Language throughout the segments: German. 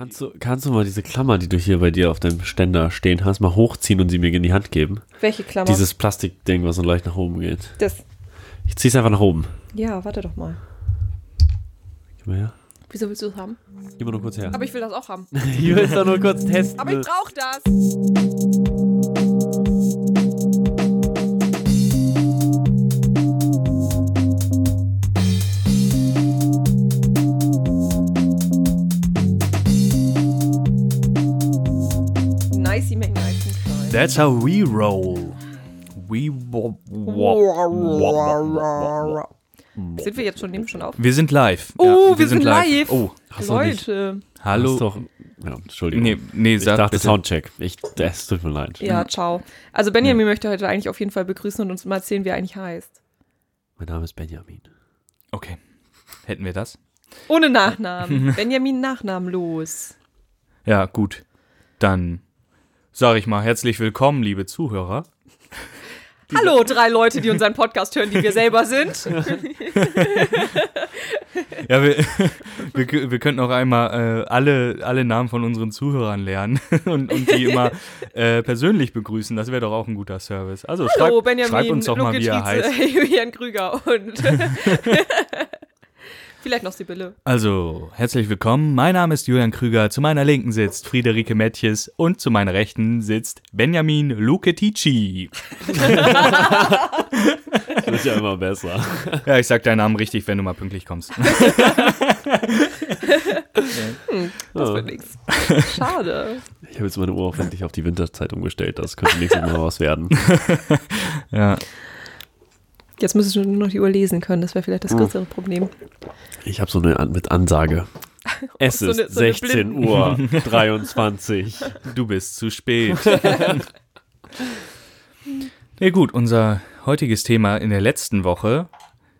Kannst du, kannst du mal diese Klammer, die du hier bei dir auf deinem Ständer stehen hast, mal hochziehen und sie mir in die Hand geben? Welche Klammer? Dieses Plastikding, was so leicht nach oben geht. Das. Ich zieh's einfach nach oben. Ja, warte doch mal. Gib mal her. Wieso willst du es haben? Gib mal nur kurz her. Aber ich will das auch haben. ich will es doch nur kurz testen. Aber ich brauche das. That's how we roll. We Sind wir jetzt schon, nehmen wir schon auf? Wir sind live. Oh, Ja, wir sind live. Oh, Hast du nicht- Leute. hallo. Hast doch, ja, Entschuldigung. Nee, nee, ich sag dachte bitte. Soundcheck. Ich, es tut mir leid. Ja, ciao. Also Benjamin möchte heute eigentlich auf jeden Fall begrüßen und uns mal erzählen, wie er eigentlich heißt. Mein Name ist Benjamin. Okay. Hätten wir das? Ohne Nachnamen. Benjamin nachnamenlos. Ja, gut. Dann sage ich mal herzlich willkommen, liebe Zuhörer. Hallo, drei Leute, die unseren Podcast hören, die wir selber sind. Ja, wir, wir, wir könnten auch einmal äh, alle, alle Namen von unseren Zuhörern lernen und, und die immer äh, persönlich begrüßen. Das wäre doch auch ein guter Service. Also Hallo, schreib, Benjamin, schreib uns doch mal, wie er heißt. Julian Krüger und vielleicht noch Sibylle. Also, herzlich willkommen. Mein Name ist Julian Krüger. Zu meiner Linken sitzt Friederike Mettjes und zu meiner Rechten sitzt Benjamin Lucetici. Das wird ja immer besser. Ja, ich sag deinen Namen richtig, wenn du mal pünktlich kommst. Das wird nichts. Schade. Ich habe jetzt meine Uhr auch endlich auf die Winterzeit umgestellt. Das könnte nächstes Mal was werden. Ja. Jetzt müsstest du nur noch die Uhr lesen können. Das wäre vielleicht das größere Problem. Ich habe so eine An mit Ansage. Es So ist eine- so eine 16 Uhr 23. Du bist zu spät. ja gut, unser heutiges Thema in der letzten Woche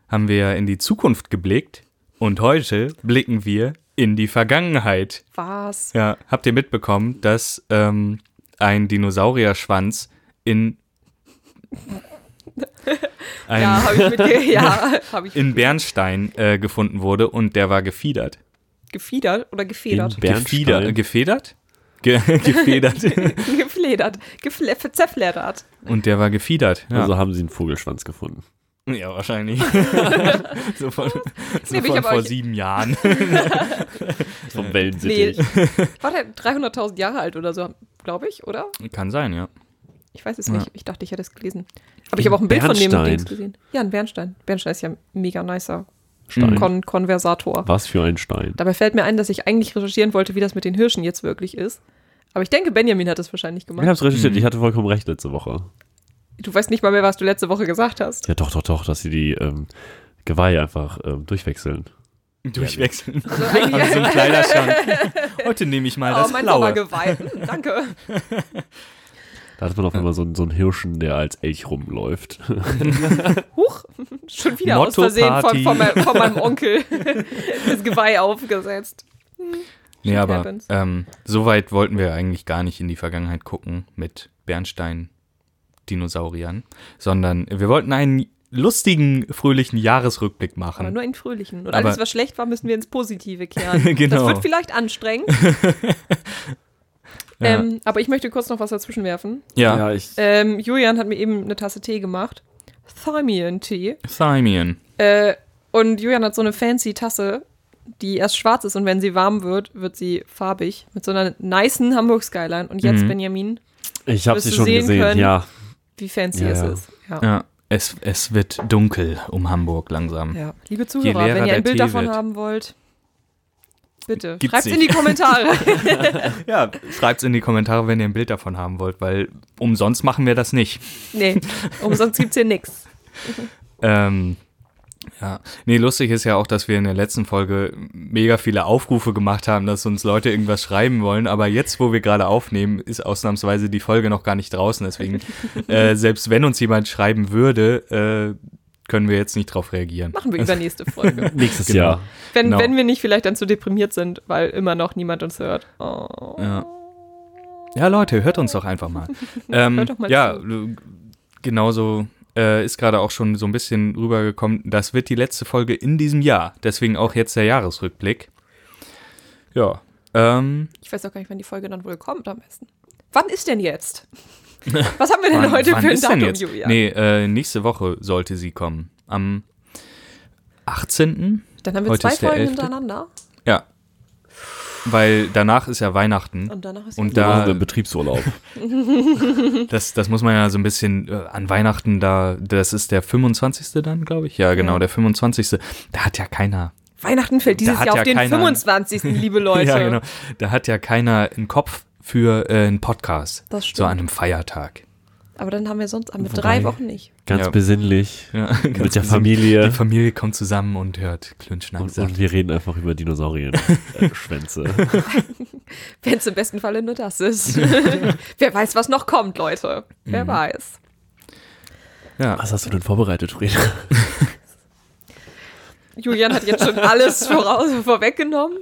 haben wir in die Zukunft geblickt und heute blicken wir in die Vergangenheit. Was? Ja, habt ihr mitbekommen, dass ähm, ein Dinosaurierschwanz in ein, Ja, habe ich mit Ja, habe ich in Bernstein äh, gefunden wurde und der war gefiedert. gefiedert oder gefedert? In Bernstein? Gefieder, äh, gefedert? Ge gefedert. Gefledert. Gefle zerfleddert. und der war gefiedert. Ja. Also haben sie einen Vogelschwanz gefunden. Ja, wahrscheinlich. so von, so Nee, von hab vor euch- sieben Jahren. Vom Nee, Wellensittich. war der 300.000 Jahre alt oder so, glaube ich, oder? Kann sein, ja. Ich weiß es Ja. nicht. Ich dachte, ich hätte es gelesen. Aber ich habe auch ein Bild von dem Bernstein. Dings gesehen. Ja, ein Bernstein. Bernstein ist ja ein mega nicer Stein. Kon Konversator. Was für ein Stein. Dabei fällt mir ein, dass ich eigentlich recherchieren wollte, wie das mit den Hirschen jetzt wirklich ist. Aber ich denke, Benjamin hat es wahrscheinlich Ich gemacht. hab's recherchiert, Mhm. ich hatte vollkommen recht letzte Woche. Du weißt nicht mal mehr, was du letzte Woche gesagt hast. Ja, doch, doch, doch, dass sie die ähm, Geweihe einfach ähm, durchwechseln. Durchwechseln. Also eigentlich, Also so ein Kleiderschrank. Heute nehme ich mal oh, das mein Blaue. Sommergeweih. Hm, Danke. Da hat man auf einmal so, einen- so einen Hirschen, der als Elch rumläuft. Huch, schon wieder aus Versehen von, von, mein, von meinem Onkel das Geweih aufgesetzt. Nee, aber ähm, so weit wollten wir eigentlich gar nicht in die Vergangenheit gucken mit Bernstein-Dinosauriern, sondern wir wollten einen lustigen, fröhlichen Jahresrückblick Aber machen. nur in fröhlichen. Und Aber- alles, was schlecht war, müssen wir ins Positive kehren. Genau. Das wird vielleicht anstrengend. Ja. ähm, aber ich möchte kurz noch was dazwischen werfen. ja, ich. Ähm, Julian hat mir eben eine Tasse Tee gemacht. Thymian-Tee. Thymian. Äh, und Julian hat so eine fancy Tasse, die erst schwarz ist und wenn sie warm wird, wird sie farbig. Mit so einer nicen Hamburg Skyline. Und jetzt, Mhm. Benjamin, Ich habe sie schon sehen gesehen, können. ja. wie fancy Ja, es ja. ist. Ja. Ja, es, es wird dunkel um Hamburg langsam. Ja, liebe Zuhörer, wenn ihr der ein Bild Tee davon wird. haben wollt, bitte Gibt's schreibt in die. Kommentare. Ja, schreibt's in die Kommentare, wenn ihr ein Bild davon haben wollt, weil umsonst machen wir das nicht. nee, umsonst gibt's hier nix. Ähm, ja, nee, lustig ist ja auch, dass wir in der letzten Folge mega viele Aufrufe gemacht haben, dass uns Leute irgendwas schreiben wollen, aber jetzt, wo wir gerade aufnehmen, ist ausnahmsweise die Folge noch gar nicht draußen, deswegen, äh, selbst wenn uns jemand schreiben würde, äh, können wir jetzt nicht drauf reagieren. Machen wir übernächste Folge. Nächstes Genau. Jahr. Wenn, Genau. wenn wir nicht vielleicht dann zu deprimiert sind, weil immer noch niemand uns hört. Oh. Ja. Ja, Leute, hört uns doch einfach mal. ähm, Hört doch mal ja, zu. genauso äh, ist gerade auch schon so ein bisschen rübergekommen. Das wird die letzte Folge in diesem Jahr. Deswegen auch jetzt der Jahresrückblick. Ja, Ähm, Ich weiß auch gar nicht, wann die Folge dann wohl kommt am besten. Wann ist denn jetzt? Was haben wir denn wann, heute wann für ein ist denn Datum, jetzt? Julia? Nee, äh, nächste Woche sollte sie kommen. Am 18. Dann haben wir Heute zwei ist Folgen 11.. hintereinander. Ja. Weil danach ist ja Weihnachten. Und danach ist Und Da wir Betriebsurlaub. Das, das muss man ja so ein bisschen äh, an Weihnachten da, das ist der 25. dann, glaube ich. Ja, genau, Ja. der 25. Da hat ja keiner, Weihnachten fällt dieses Jahr ja auf den keiner- 25. liebe Leute. ja, genau, da hat ja keiner einen Kopf für äh, einen Podcast. Das stimmt. So an einem Feiertag. Aber dann haben wir sonst mit Wobei- drei Wochen nicht. Ganz Ja. besinnlich. Ja, Mit der bisschen- Familie. Die Familie kommt zusammen und hört Klünschnack. Und, und wir reden einfach über Dinosaurier. äh, Schwänze. Wenn es im besten Falle nur das ist. Wer weiß, was noch kommt, Leute. Wer Mhm. weiß. Ja. Was hast du denn vorbereitet, Frieda? Julian hat jetzt schon alles voraus, vorweggenommen.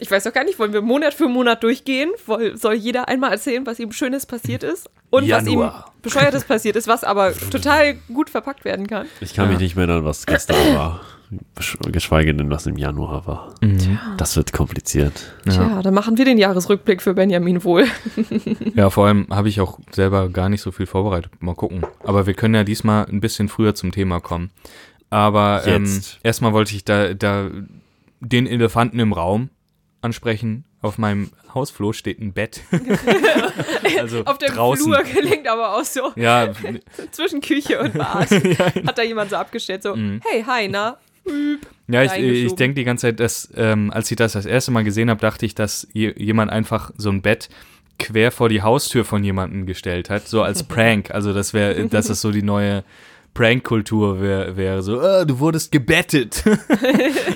Ich weiß auch gar nicht, wollen wir Monat für Monat durchgehen? Soll jeder einmal erzählen, was ihm Schönes passiert ist? Und was ihm Januar. Bescheuertes passiert ist, was aber total gut verpackt werden kann? Ich kann mich nicht mehr erinnern, was gestern war. Geschweige denn, was im Januar war. Mhm. Das wird kompliziert. Ja. Tja, dann machen wir den Jahresrückblick für Benjamin wohl. ja, vor allem habe ich auch selber gar nicht so viel vorbereitet. Mal gucken. Aber wir können ja diesmal ein bisschen früher zum Thema kommen. Aber ähm, erstmal wollte ich da, da den Elefanten im Raum ansprechen. Auf meinem Hausflur steht ein Bett. also Auf dem draußen. Flur gelingt aber auch so Ja, zwischen Küche und Bad. Hat da jemand so abgestellt, so, Mhm. hey, hi, na? Ja, ich, ich denke die ganze Zeit, dass, ähm, als ich das das erste Mal gesehen habe, dachte ich, dass je, jemand einfach so ein Bett quer vor die Haustür von jemandem gestellt hat, so als Prank. Also das wäre, dass es so die neue Prank-Kultur wäre, wäre so, ah, du wurdest gebettet.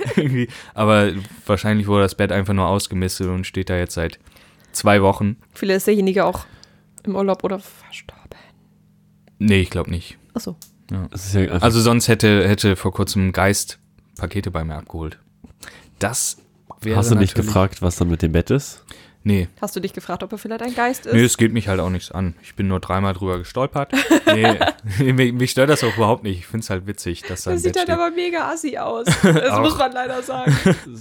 Aber wahrscheinlich wurde das Bett einfach nur ausgemistet und steht da jetzt seit zwei Wochen. Vielleicht ist derjenige auch im Urlaub oder verstorben. Nee, ich glaube nicht. Achso. Das ist ja einfach, Also sonst hätte, hätte vor kurzem Geist Pakete bei mir abgeholt. Das wäre hast du nicht gefragt, was dann mit dem Bett ist? Nee, Hast du dich gefragt, ob er vielleicht ein Geist ist? Nee, es geht mich halt auch nichts an. Ich bin nur dreimal drüber gestolpert. Nee, mich, mich stört das auch überhaupt nicht. Ich finde es halt witzig, dass da das sieht halt aber mega assi aus. Das muss man leider sagen.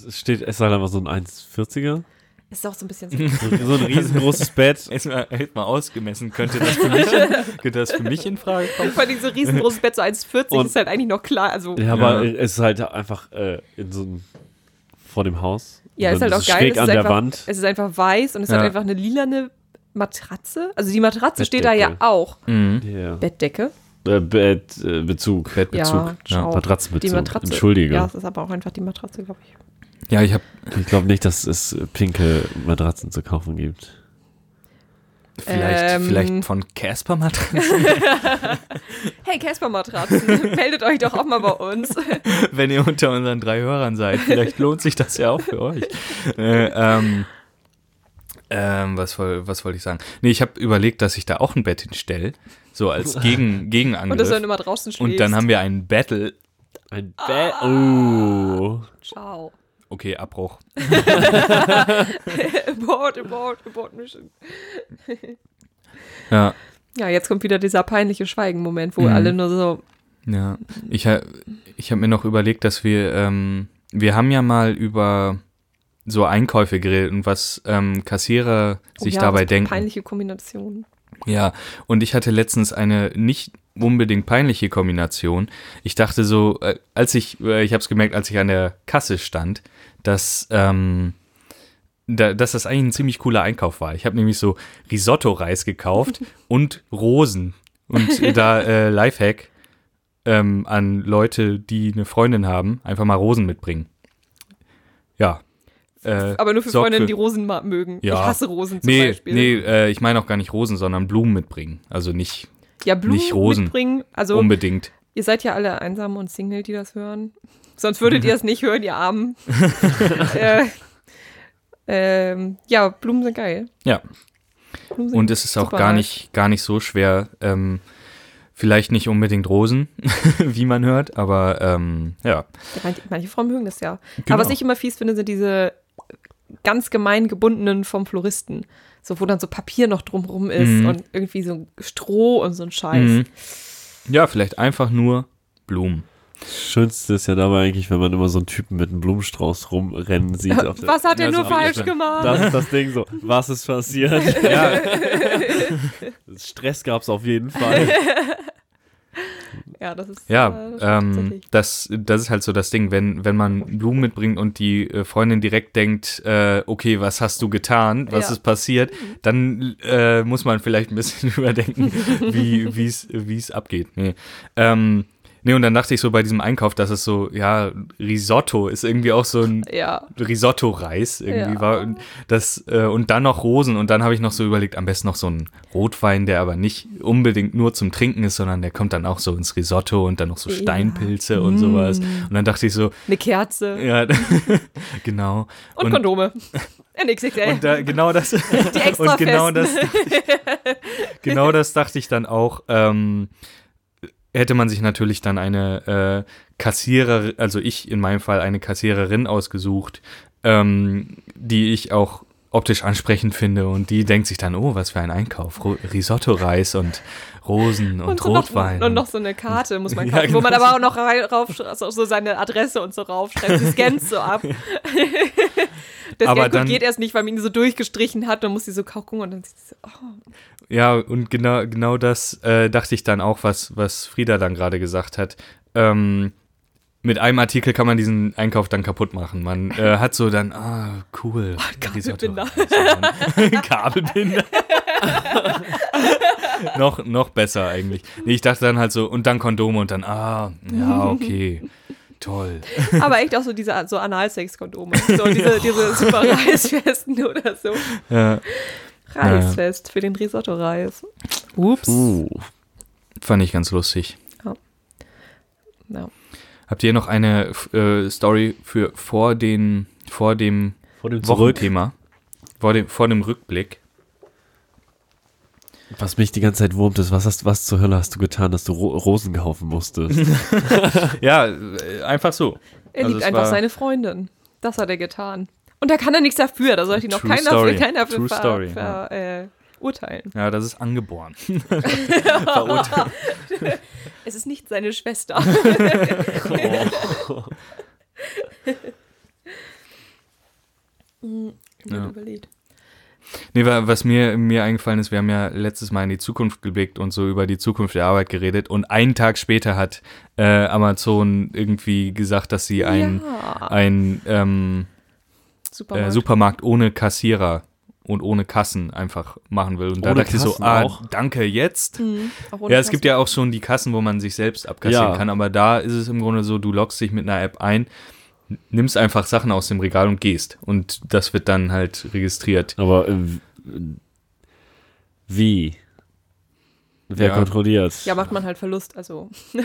Es steht, es ist halt einfach so ein 1,40er. Ist auch so ein bisschen so. So, ein riesengroßes Bett. Erstmal hätte mal ausgemessen, könnte das für mich in, könnte das für mich in Frage kommen? Vor allem so ein riesengroßes Bett, so 1,40 Und- ist halt eigentlich noch klar. Also, Ja, ja, aber Ja. es ist halt einfach äh, in so einem, vor dem Haus. Und ist dann halt auch geil. Schräg es an ist der einfach, Wand. Es ist einfach weiß und es Ja. hat einfach eine lilane Matratze. Also die Matratze steht da ja Bettdecke. auch. Mhm. Ja. Bettdecke. Äh, Bett, äh, Bezug. Bettbezug. Ja, Ja. Matratzenbezug. Die Matratze. Entschuldige. Ja, es ist aber auch einfach die Matratze, glaube ich. ja ich habe Ich glaube nicht, dass es pinke Matratzen zu kaufen gibt. Vielleicht, Ähm. vielleicht von Casper Matratzen, Hey, Casper-Matratzen, meldet euch doch auch mal bei uns. wenn ihr unter unseren drei Hörern seid. Vielleicht lohnt sich das ja auch für euch. Äh, ähm, ähm, was, was wollte ich sagen? Nee, ich habe überlegt, dass ich da auch ein Bett hinstelle. So als Gegen, Gegenangriff. Und dass du dann immer draußen schläfst. Und dann haben wir einen Battle. Ein Bett. Oh. Ciao. Okay, Abbruch. abort, abort, abort Mission. Ja, Ja, jetzt kommt wieder dieser peinliche Schweigen-Moment, wo Mhm. alle nur so, ja. Ich, ich habe mir noch überlegt, dass wir, ähm, wir haben ja mal über so Einkäufe geredet und was ähm, Kassierer oh sich ja, dabei denken. Peinliche Kombination. Ja, und ich hatte letztens eine nicht unbedingt peinliche Kombination. Ich dachte so, äh, als ich, äh, ich habe es gemerkt, als ich an der Kasse stand, dass, ähm, da, dass das eigentlich ein ziemlich cooler Einkauf war. Ich habe nämlich so Risotto-Reis gekauft und Rosen. Und da äh, Lifehack ähm, an Leute, die eine Freundin haben, einfach mal Rosen mitbringen. Ja. Äh, Aber nur für Freundinnen, die Rosen mögen. Ja. Ich hasse Rosen zum Nee, Beispiel. nee, äh, ich meine auch gar nicht Rosen, sondern Blumen mitbringen. Also nicht ja, Blumen nicht Rosen. mitbringen. Also, unbedingt. ihr seid ja alle einsam und Single, die das hören. Sonst würdet ihr es nicht hören, ihr Armen. äh, ähm, ja, Blumen sind geil. Ja. Sind Und es ist auch gar nicht, gar nicht so schwer. Ähm, vielleicht nicht unbedingt Rosen, wie man hört, aber ähm, ja. Ja, manche, manche Frauen mögen das ja. Genau. Aber was ich immer fies finde, sind diese ganz gemein gebundenen vom Floristen. So, wo dann so Papier noch drumrum ist Mhm. und irgendwie so Stroh und so ein Scheiß. Mhm. Ja, vielleicht einfach nur Blumen. Schönste ist ja dabei eigentlich, wenn man immer so einen Typen mit einem Blumenstrauß rumrennen sieht. Auf der- Was hat er nur so falsch gemacht? Das ist das Ding so. Was ist passiert? Ja, Stress gab es auf jeden Fall. ja, das ist. ja äh, ähm, das, das ist halt so das Ding, wenn, wenn man Blumen mitbringt und die äh, Freundin direkt denkt, äh, okay, was hast du getan, was Ja. ist passiert, dann äh, muss man vielleicht ein bisschen überdenken, wie wie es wie es abgeht. Nee. Ähm, nee, und dann dachte ich so bei diesem Einkauf, dass es so, ja, Risotto ist irgendwie auch so ein Ja. Risotto-Reis irgendwie Ja. war. Und, das, äh, und dann noch Rosen. Und dann habe ich noch so überlegt, am besten noch so ein Rotwein, der aber nicht unbedingt nur zum Trinken ist, sondern der kommt dann auch so ins Risotto und dann noch so Ja. Steinpilze und sowas. Und dann dachte ich so, Eine Kerze. ja, genau. Und, Kondome. NXXL. Und da, genau das. die extra und genau das, genau das dachte ich dann auch. Ähm, hätte man sich natürlich dann eine äh, Kassiererin, also ich in meinem Fall eine Kassiererin ausgesucht, ähm, die ich auch optisch ansprechend finde und die denkt sich dann, oh, was für ein Einkauf, Risotto-Reis und Rosen und, so Rotwein. Noch, und noch so eine Karte muss man Ja, kaufen, wo man genau. aber auch noch rauf, also so seine Adresse und so raufschreibt. Sie scannt so ab. Das Aber dann- geht erst nicht, weil man ihn so durchgestrichen hat. Dann muss sie so gucken und dann sieht sie so, oh, Ja, und genau, genau das äh, dachte ich dann auch, was, was Frieda dann gerade gesagt hat. Ähm, mit einem Artikel kann man diesen Einkauf dann kaputt machen. Man äh, hat so dann, ah, cool. Kabelbinder. Risotto. Kabelbinder. noch, noch besser eigentlich. Nee, ich dachte dann halt so, und dann Kondome und dann, ah, ja, okay. Toll. Aber echt auch so diese so Analsex-Kondome. So diese, diese super Reisfesten oder so. Ja, Reisfest für den Risotto-Reis. Ups. Uh. fand ich ganz lustig. Ja. Habt ihr noch eine äh, Story für vor, den, vor dem Vor dem Zurück. Wochenthema? Vor dem, vor dem Rückblick? Was mich die ganze Zeit wurmt ist, was, hast, was zur Hölle hast du getan, dass du Ro Rosen kaufen musstest? Ja, äh, einfach so. Er Also liebt einfach seine Freundin. Das hat er getan. Und da kann er nichts dafür. Da sollte ihn noch keiner, story. keiner für True ver, story, ver, äh, urteilen. Ja, das ist angeboren. Verurteilt. Es ist nicht seine Schwester. Hm, Ja. überlegt. Nee, wa- was mir, mir eingefallen ist, wir haben ja letztes Mal in die Zukunft geblickt und so über die Zukunft der Arbeit geredet und einen Tag später hat äh, Amazon irgendwie gesagt, dass sie ein, ja, ein ähm, Supermarkt. äh, Supermarkt ohne Kassierer und ohne Kassen einfach machen will. Und da dachte ich so, ah, auch? danke, jetzt. Mhm, Ja, es gibt ja auch schon die Kassen, wo man sich selbst abkassieren Ja. kann, aber da ist es im Grunde so, du loggst dich mit einer App ein, nimmst einfach Sachen aus dem Regal und gehst. Und das wird dann halt registriert. Aber äh, wie? Wer Ja. kontrolliert? Ja, macht man halt Verlust, also.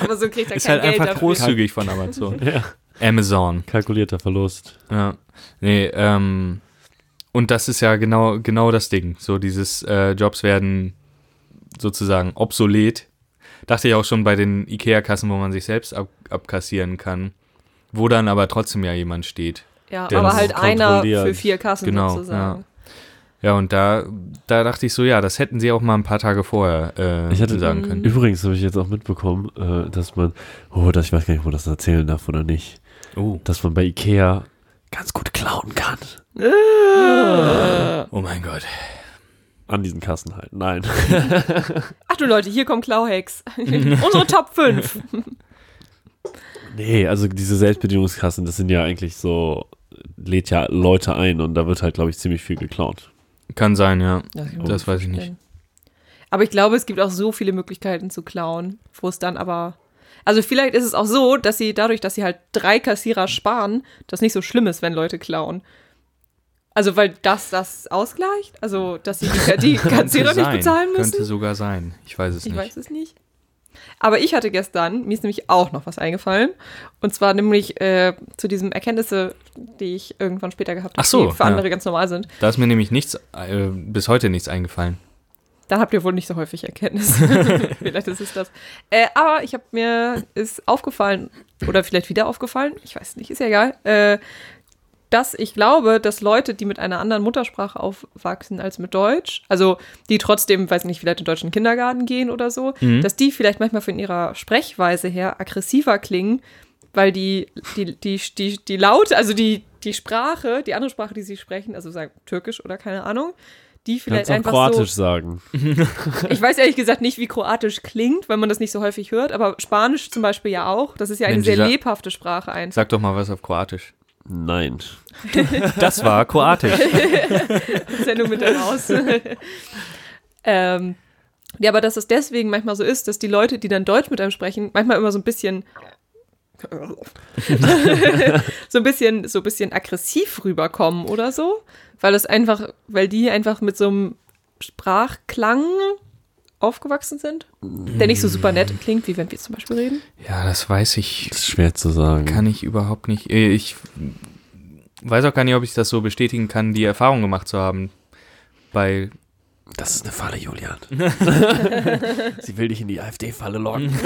Aber so kriegt er Ist kein halt Geld einfach dafür. großzügig von Amazon. Ja. Amazon. Kalkulierter Verlust. Ja. Nee, ähm, und das ist ja genau, genau das Ding. So dieses äh, Jobs werden sozusagen obsolet. Dachte ich auch schon bei den IKEA-Kassen, wo man sich selbst ab abkassieren kann. Wo dann aber trotzdem ja jemand steht. Ja, aber halt einer für vier Kassen Genau, sozusagen. Ja, und da, da dachte ich so, ja, das hätten sie auch mal ein paar Tage vorher äh, Ich hatte- sagen können. Übrigens habe ich jetzt auch mitbekommen, äh, dass man, oh, das, ich weiß gar nicht, wo das erzählen darf oder nicht, Oh, dass man bei Ikea ganz gut klauen kann. oh mein Gott. An diesen Kassen halt. Nein. Ach du Leute, hier kommen Klauhacks. Unsere Top 5. Nee, also diese Selbstbedienungskassen, das sind ja eigentlich so, lädt ja Leute ein und da wird halt, glaube ich, ziemlich viel geklaut. Kann sein, ja. Das man weiß ich nicht. Aber ich glaube, es gibt auch so viele Möglichkeiten zu klauen, wo es dann aber. Also vielleicht ist es auch so, dass sie dadurch, dass sie halt drei Kassierer sparen, das nicht so schlimm ist, wenn Leute klauen. Also weil das das ausgleicht? Also, dass sie die, die Kassierer nicht bezahlen müssen? Könnte sogar sein. Ich weiß es Ich nicht. weiß es nicht. Aber ich hatte gestern, mir ist nämlich auch noch was eingefallen. Und zwar nämlich äh, zu diesen Erkenntnisse, die ich irgendwann später gehabt habe, Ach so, die für ja. andere ganz normal sind. Da ist mir nämlich nichts, äh, bis heute nichts eingefallen. Dann habt ihr wohl nicht so häufig Erkenntnisse. vielleicht ist es das. Äh, aber ich habe mir ist aufgefallen, oder vielleicht wieder aufgefallen, ich weiß nicht, ist ja egal, äh, dass ich glaube, dass Leute, die mit einer anderen Muttersprache aufwachsen als mit Deutsch, also die trotzdem, weiß nicht, vielleicht in deutschen Kindergarten gehen oder so, Mhm. dass die vielleicht manchmal von ihrer Sprechweise her aggressiver klingen, weil die, die, die, die, die Laute, also die, die Sprache, die andere Sprache, die sie sprechen, also sagen Türkisch oder keine Ahnung, die vielleicht Kannst einfach Kroatisch so. sagen. Ich weiß ehrlich gesagt nicht, wie Kroatisch klingt, weil man das nicht so häufig hört, aber Spanisch zum Beispiel ja auch. Das ist ja eine Mensch, sehr lebhafte Sprache einfach. Sag doch mal was auf Kroatisch. Nein. Das war Kroatisch. Sendung mit raus. ähm, ja, aber dass es deswegen manchmal so ist, dass die Leute, die dann Deutsch mit einem sprechen, manchmal immer so ein bisschen so ein bisschen so ein bisschen aggressiv rüberkommen oder so, weil es einfach, weil die einfach mit so einem Sprachklang aufgewachsen sind, der nicht so super nett klingt, wie wenn wir zum Beispiel reden. Ja, das weiß ich. Das ist schwer zu sagen. Kann ich überhaupt nicht. Äh, Ich weiß auch gar nicht, ob ich das so bestätigen kann, die Erfahrung gemacht zu haben. Bei. Das ist eine Falle, Julian. Sie will dich in die AfD-Falle locken.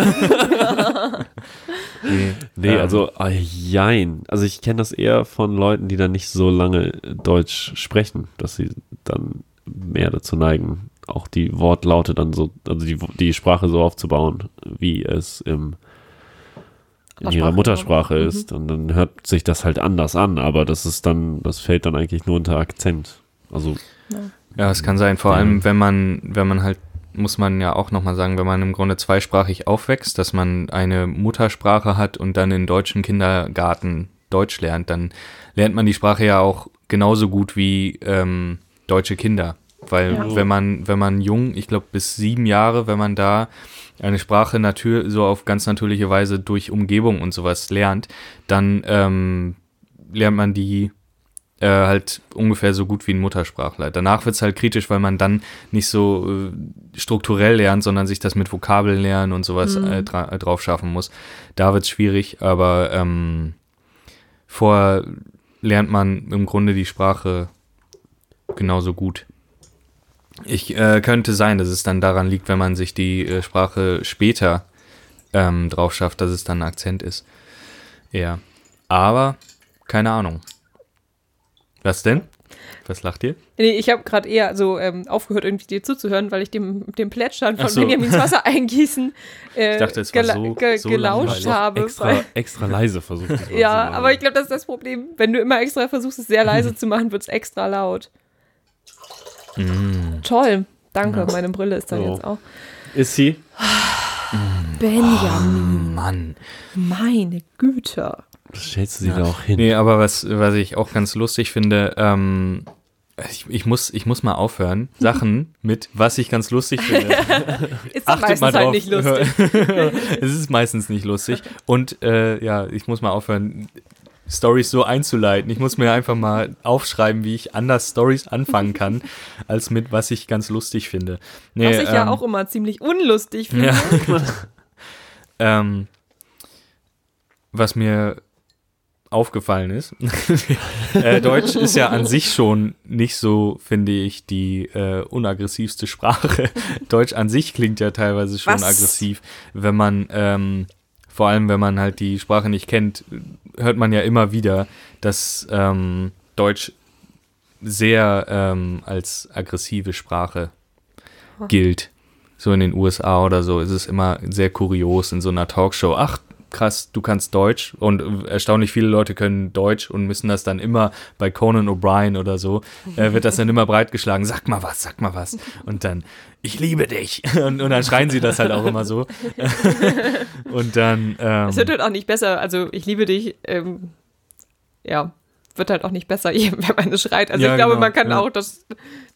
Nee, Nee, ähm, also ah, jein. Also ich kenne das eher von Leuten, die dann nicht so lange Deutsch sprechen, dass sie dann mehr dazu neigen, auch die Wortlaute dann so, also die, die Sprache so aufzubauen, wie es im, in ihrer Sprache, Muttersprache mhm. ist. Und dann hört sich das halt anders an, aber das ist dann, das fällt dann eigentlich nur unter Akzent. Also Ja, es kann sein, vor Ja. allem wenn man, wenn man halt, muss man ja auch nochmal sagen, wenn man im Grunde zweisprachig aufwächst, dass man eine Muttersprache hat und dann in deutschen Kindergarten Deutsch lernt, dann lernt man die Sprache ja auch genauso gut wie ähm, deutsche Kinder. Weil Ja. wenn man, wenn man jung, ich glaube bis sieben Jahre, wenn man da eine Sprache natür so auf ganz natürliche Weise durch Umgebung und sowas lernt, dann ähm, lernt man die äh, halt ungefähr so gut wie ein Muttersprachler. Danach wird es halt kritisch, weil man dann nicht so äh, strukturell lernt, sondern sich das mit Vokabeln lernen und sowas Mhm. äh, dra äh, drauf schaffen muss. Da wird es schwierig, aber ähm, vorher lernt man im Grunde die Sprache genauso gut. Ich äh, könnte sein, dass es dann daran liegt, wenn man sich die äh, Sprache später ähm, drauf schafft, dass es dann ein Akzent ist. Ja. Aber keine Ahnung. Was denn? Was lacht ihr? Nee, ich habe gerade eher so ähm, aufgehört, irgendwie dir zuzuhören, weil ich dem, dem Plätschern von so. Benjamins Wasser eingießen äh, Ich dachte, es war so- ge so gelauscht habe. extra, extra leise versucht. ja, machen. aber ich glaube, das ist das Problem. Wenn du immer extra versuchst, es sehr leise zu machen, wird es extra laut. Mm. Toll. Danke, meine Brille ist da So. jetzt auch. Ist sie? Benjamin, Mann. meine Güte. Stellst du sie da auch hin? Nee, aber was, was ich auch ganz lustig finde, ähm, ich, ich, muss, ich muss mal aufhören, Sachen mit, was ich ganz lustig finde. Ist doch meistens halt nicht lustig. es ist meistens nicht lustig. Und äh, ja, ich muss mal aufhören, Stories so einzuleiten. Ich muss mir einfach mal aufschreiben, wie ich anders Stories anfangen kann, als mit, was ich ganz lustig finde. Nee, Was ich ja ähm, auch immer ziemlich unlustig finde. Ja. ähm, was mir aufgefallen ist, äh, Deutsch ist ja an sich schon nicht so, finde ich, die äh, unaggressivste Sprache. Deutsch an sich klingt ja teilweise schon Was? aggressiv, wenn man, ähm, vor allem wenn man halt die Sprache nicht kennt, hört man ja immer wieder, dass ähm, Deutsch sehr ähm, als aggressive Sprache gilt. So in den USA oder so ist es immer sehr kurios in so einer Talkshow. Ach, krass, du kannst Deutsch und erstaunlich viele Leute können Deutsch und müssen das dann immer bei Conan O'Brien oder so, äh, wird das dann immer breitgeschlagen. Sag mal was, sag mal was. Und dann, ich liebe dich. Und, und dann schreien sie das halt auch immer so. und dann, ähm, Es wird halt auch nicht besser. Also, ich liebe dich. Ähm, ja, wird halt auch nicht besser, wenn man es schreit. Also, Ja, ich glaube, genau, man kann ja. auch das,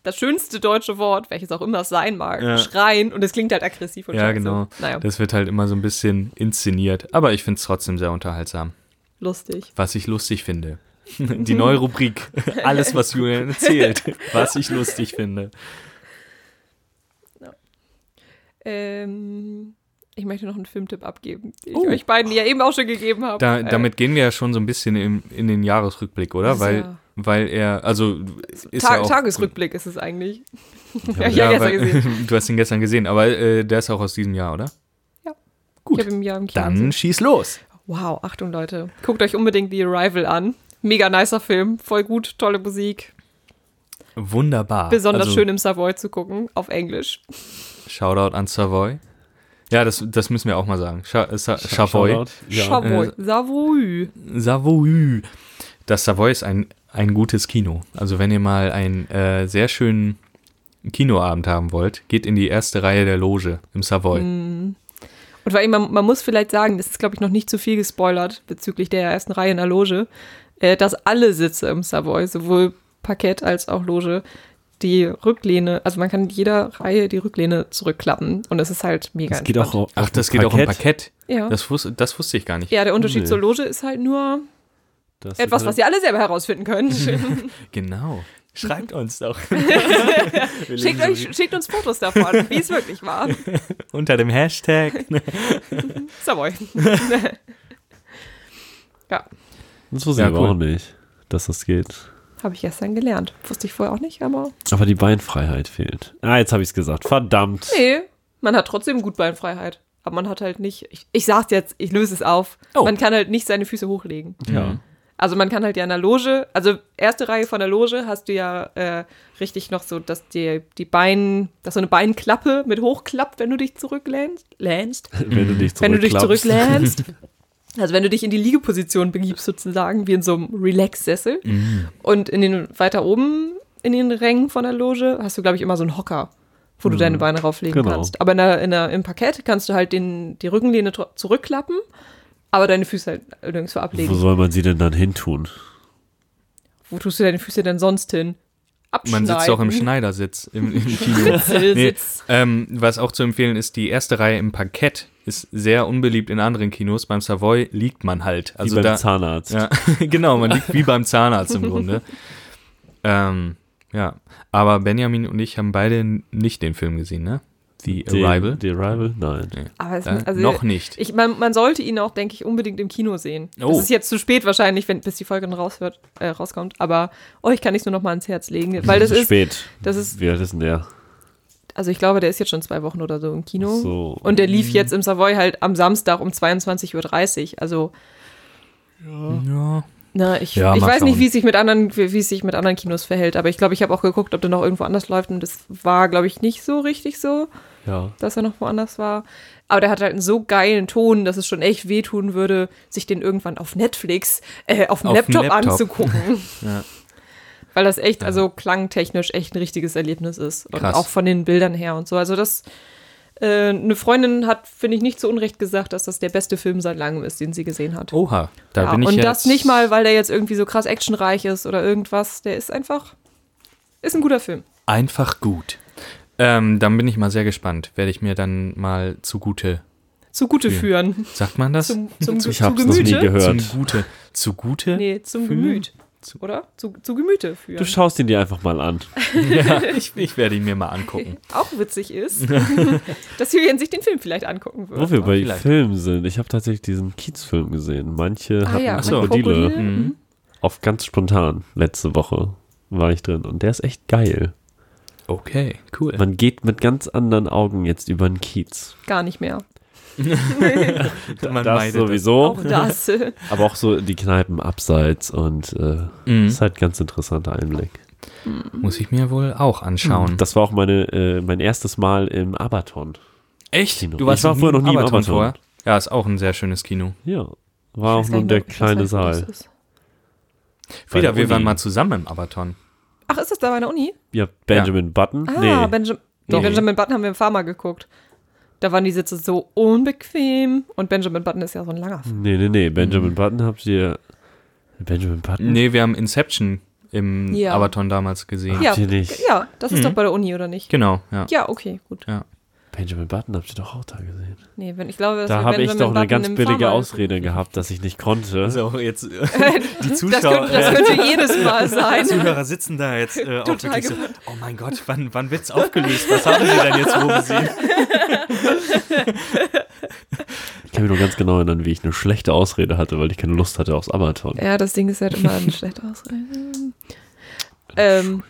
das schönste deutsche Wort, welches auch immer es sein mag, Ja. schreien und es klingt halt aggressiv und ja, scheiße. genau. Naja, Das wird halt immer so ein bisschen inszeniert. Aber ich finde es trotzdem sehr unterhaltsam. lustig. Was ich lustig finde. Die neue Rubrik. Alles, was Julian erzählt. Was ich lustig finde. Ähm, ich möchte noch einen Filmtipp abgeben, den ich Oh. euch beiden ja eben auch schon gegeben habe. Da, Äh, damit gehen wir ja schon so ein bisschen im, in den Jahresrückblick, oder? Weil, ja- weil er, also ist Ta ja auch, Tagesrückblick ist es eigentlich. Ja, Ja, ja, weil, gesehen. du hast ihn gestern gesehen, aber äh, der ist auch aus diesem Jahr, oder? Ja. Gut. Ich im Jahr im Kino Dann gesehen. schieß los. Wow, Achtung Leute. Guckt euch unbedingt The Arrival an. mega nicer Film. Voll gut, tolle Musik. Wunderbar. Besonders Also, schön im Savoy zu gucken, auf Englisch. Shoutout an Savoy. Ja, das, das müssen wir auch mal sagen. Scha Sa. Savoy. äh, Savoy. Savoy. Das Savoy ist ein, ein gutes Kino. Also wenn ihr mal einen äh, sehr schönen Kinoabend haben wollt, geht in die erste Reihe der Loge im Savoy. Und vor allem, man, man muss vielleicht sagen, das ist, glaube ich, noch nicht zu viel gespoilert bezüglich der ersten Reihe in der Loge, äh, dass alle Sitze im Savoy, sowohl Parkett als auch Loge, die Rücklehne, also man kann in jeder Reihe die Rücklehne zurückklappen und es ist halt mega Das geht auch auf Ach, das dem geht auch im Parkett. Ja. Das, wus das wusste ich gar nicht. ja, der Unterschied Nee. zur Loge ist halt nur Das etwas, was ihr alle selber herausfinden könnt. Genau. Schreibt uns doch. schickt, euch, schickt uns Fotos davon, wie es wirklich war. Unter dem Hashtag. Savoy. ja, Das wusste Ja, ich aber cool. auch nicht, dass das geht. habe ich gestern gelernt. Wusste ich vorher auch nicht, aber Aber die Beinfreiheit fehlt. Ah, jetzt habe ich es gesagt. Verdammt. Nee, man hat trotzdem gut Beinfreiheit. Aber man hat halt nicht, ich, ich sag's jetzt, ich löse es auf. Oh. Man kann halt nicht seine Füße hochlegen. Ja. Also man kann halt ja in der Loge, also erste Reihe von der Loge hast du ja äh, richtig noch so, dass die, die Bein, dass so eine Beinklappe mit hochklappt, wenn du dich zurücklähnst. Lähnst, Wenn du dich wenn du dich zurücklähnst. Also wenn du dich in die Liegeposition begibst sozusagen, wie in so einem Relax-Sessel. Und in den, weiter oben in den Rängen von der Loge hast du, glaube ich, immer so einen Hocker, wo du deine Beine rauflegen Genau. kannst. Aber in der, in der, im Parkett kannst du halt den, die Rückenlehne zurückklappen, aber deine Füße halt nirgendwo Wo ablegen. soll man sie denn dann hintun? Wo tust du deine Füße denn sonst hin? Man sitzt auch im. Schneidersitz im, im Kino. Nee, ähm, was auch zu empfehlen ist, die erste Reihe im Parkett ist sehr unbeliebt in anderen Kinos. Beim Savoy liegt man halt. Also Wie beim da, Zahnarzt. Ja, genau, man liegt wie beim Zahnarzt im Grunde. Ähm, ja, aber Benjamin und ich haben beide nicht den Film gesehen, ne? The Die, Arrival. Die Arrival? Nein. Aber es, Äh, also, noch nicht. Ich, man, man sollte ihn auch, denke ich, unbedingt im Kino sehen. Oh. Es ist jetzt zu spät wahrscheinlich, wenn, bis die Folge dann raus wird, äh, rauskommt. Aber euch kann ich nur noch mal ans Herz legen. Weil das ist, Spät. das ist, Wie alt ist denn der? also ich glaube, der ist jetzt schon zwei Wochen oder so im Kino. So. Und der lief jetzt im Savoy halt am Samstag um 22.30 Uhr. Also, Ja. na, ich, Ja, ich weiß nicht, wie es sich mit anderen, wie, wie es sich mit anderen Kinos verhält. Aber ich glaube, ich habe auch geguckt, ob der noch irgendwo anders läuft. Und das war, glaube ich, nicht so richtig so. Ja. dass er noch woanders war. Aber der hat halt einen so geilen Ton, dass es schon echt wehtun würde, sich den irgendwann auf Netflix, äh, auf dem Laptop, Laptop. anzugucken. Ja. Weil das echt, also klangtechnisch echt ein richtiges Erlebnis ist. Und Krass. auch von den Bildern her und so. Also das, äh, eine Freundin hat, finde ich, nicht zu Unrecht gesagt, dass das der beste Film seit langem ist, den sie gesehen hat. Oha, da ja, bin ich und jetzt, das nicht mal, weil der jetzt irgendwie so krass actionreich ist oder irgendwas. Der ist einfach, ist ein guter Film. einfach gut. Ähm, dann bin ich mal sehr gespannt. Werde ich mir dann mal zugute, Zugute Ja. führen. sagt man das? Zum, zum, Ich zu hab's noch nie Gemüte. gehört. Zum Gute. Zugute? Nee, zum Führen? Gemüt. Oder? Zu, zu Gemüte führen. Du schaust ihn dir einfach mal an. Ja, ich, ich werde ihn mir mal angucken. auch witzig ist, dass Julian sich den Film vielleicht angucken wird. Wo wir bei. Filmen sind. Ich habe tatsächlich diesen Kiez-Film gesehen. Manche Ah hatten ja, so. Krokodile. Krokodile. Mhm. Auf ganz spontan. Letzte Woche war ich drin. Und der ist echt geil. Okay, cool. Man geht mit ganz anderen Augen jetzt über den Kiez. Gar nicht mehr. Man das sowieso. Auch das. Aber auch so die Kneipen abseits und äh, Mhm. ist halt ein ganz interessanter Einblick. Muss ich mir wohl auch anschauen. Das war auch meine, äh, mein erstes Mal im Abaton. Echt? Kino. Du warst Ich war vorher noch nie im Abaton Abaton. vorher? Ja, ist auch ein sehr schönes Kino. Ja. War auch nur der kleine Saal. Frieda, wir waren mal zusammen im Abaton. Ach, ist das da bei der Uni? Ja, Benjamin Button? Ah, nee. Benjamin, nee. Benjamin Button haben wir im Pharma geguckt. Da waren die Sitze so unbequem. Und Benjamin Button ist ja so ein langer Film. nee, nee, nee. Benjamin Button habt ihr. Benjamin Button? Nee, wir haben Inception im Ja. Abaton damals gesehen. Ja, Habt ihr nicht? ja, das ist Mhm. doch bei der Uni, oder nicht? Genau, ja. Ja, okay, gut. Benjamin Button habt ihr doch auch da gesehen. Nee, wenn, ich glaube, dass Da wir habe ich doch eine Button ganz im billige Ausrede gehabt, dass ich nicht konnte. Also jetzt die Das könnte, das könnte jedes Mal sein. Zuhörer sitzen da jetzt äh, auch wirklich so, oh mein Gott, wann, wann wird's aufgelöst? Was haben Sie denn jetzt wo gesehen? Ich kann mich noch ganz genau erinnern, wie ich eine schlechte Ausrede hatte, weil ich keine Lust hatte aufs Abaton. Ja, das Ding ist halt immer ein schlechter Ausrede. Ähm,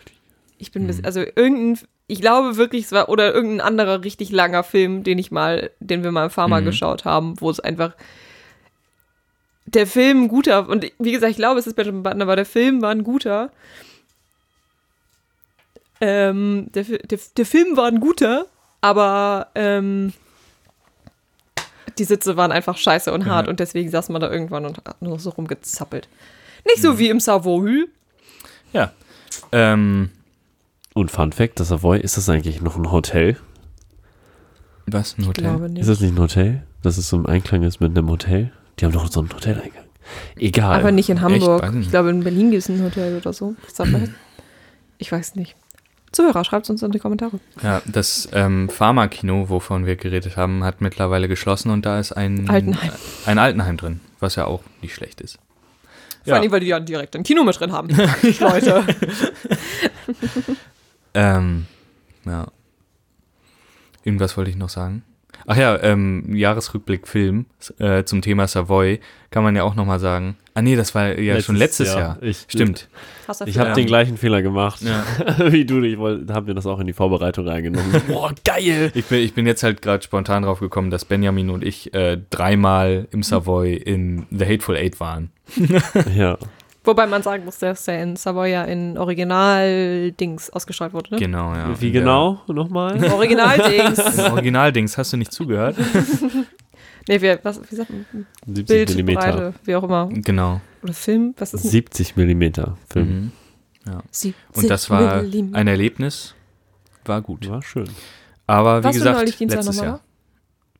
ich bin bis, also irgendein, ich glaube wirklich, es war, oder irgendein anderer richtig langer Film, den ich mal, den wir mal im Pharma Mhm. geschaut haben, wo es einfach der Film ein guter, und wie gesagt, ich glaube, es ist Benjamin Button, aber der Film war ein guter. Ähm, der, der, der Film war ein guter, aber ähm, die Sitze waren einfach scheiße und hart Ja. und deswegen saß man da irgendwann und hat nur so rumgezappelt. Nicht so wie im Savoy. Ja. Ähm, Und Fun Fact, das Savoy, ist das eigentlich noch ein Hotel? was? Ein Ich Hotel? glaube nicht. Ist das nicht ein Hotel? Dass es so im Einklang ist mit einem Hotel? Die haben doch so einen Hoteleingang. Egal. Aber nicht in Hamburg. Ich glaube, in Berlin gibt es ein Hotel oder so. Ich weiß nicht. Zuhörer, schreibt es uns in die Kommentare. Ja, das ähm, Pharma-Kino, wovon wir geredet haben, hat mittlerweile geschlossen und da ist ein Altenheim. ein Altenheim drin, was ja auch nicht schlecht ist. Vor allem, weil die ja direkt ein Kino mit drin haben. Leute. Ähm, ja. Irgendwas wollte ich noch sagen. Ach ja, ähm, Jahresrückblick Film äh, zum Thema Savoy kann man ja auch nochmal sagen. Ah nee, das war ja schon letztes Jahr. Ich, Stimmt. Ich habe den gleichen Fehler gemacht Ja. wie du. Ich haben wir das auch in die Vorbereitung reingenommen. Boah, geil! Ich bin, ich bin jetzt halt gerade spontan drauf gekommen, dass Benjamin und ich äh, dreimal im Savoy in The Hateful Eight waren. Ja. Wobei man sagen muss, dass der in Savoy ja in Original-Dings ausgestrahlt wurde, ne? Genau, ja. Wie genau? Nochmal? Original-Dings. Originaldings, hast du nicht zugehört? nee, wie, was, wie sagt man? 70 Bild, Millimeter. Breite, wie auch immer. genau. Oder Film, was ist denn? 70 Millimeter Film. Mhm. Ja. 70 Und das war Millimeter. ein Erlebnis. War gut. War schön. Aber wie Warst du gesagt, letztes Jahr.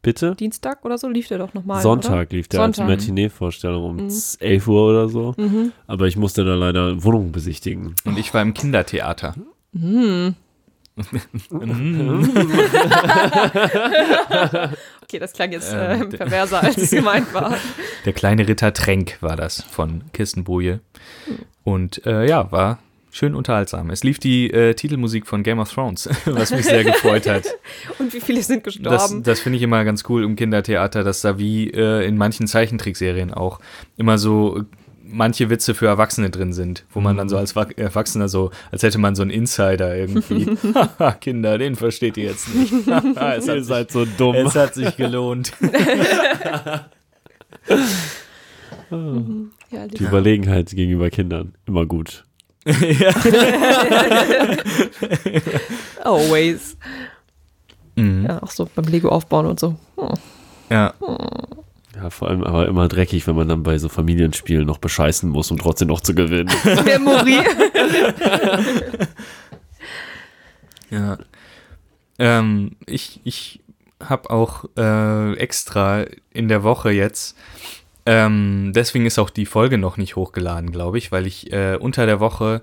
Bitte? Dienstag oder so lief der doch nochmal. Sonntag lief der als Sonntag. Matinee-Vorstellung um Mhm. 11 Uhr oder so. Oder? Mhm. Aber ich musste da leider Wohnungen besichtigen. Und ich war im Kindertheater. Mhm. Mhm. Okay, das klang jetzt Ähm, äh, d- perverser, als es gemeint war. Der kleine Ritter Tränk war das von Kirstenboje. Und äh, ja, war schön unterhaltsam. Es lief die äh, Titelmusik von Game of Thrones, was mich sehr gefreut hat. Und wie viele sind Das, gestorben? das finde ich immer ganz cool im Kindertheater, dass da wie äh, in manchen Zeichentrickserien auch immer so äh, manche Witze für Erwachsene drin sind, wo man dann so als Wa- Erwachsener so, als hätte man so einen Insider irgendwie. Haha, Kinder, den versteht ihr jetzt nicht. Es, hat sich, so dumm. es hat sich gelohnt. Ja, Die Überlegenheit gegenüber Kindern. Immer gut. Always. Mhm. Ja, auch so beim Lego aufbauen und so. Hm. Ja. Ja, vor allem aber immer dreckig, wenn man dann bei so Familienspielen noch bescheißen muss, um trotzdem noch zu gewinnen. Memory. Ja. Ähm, ich ich habe auch äh, extra in der Woche jetzt, ähm, deswegen ist auch die Folge noch nicht hochgeladen, glaube ich, weil ich äh, unter der Woche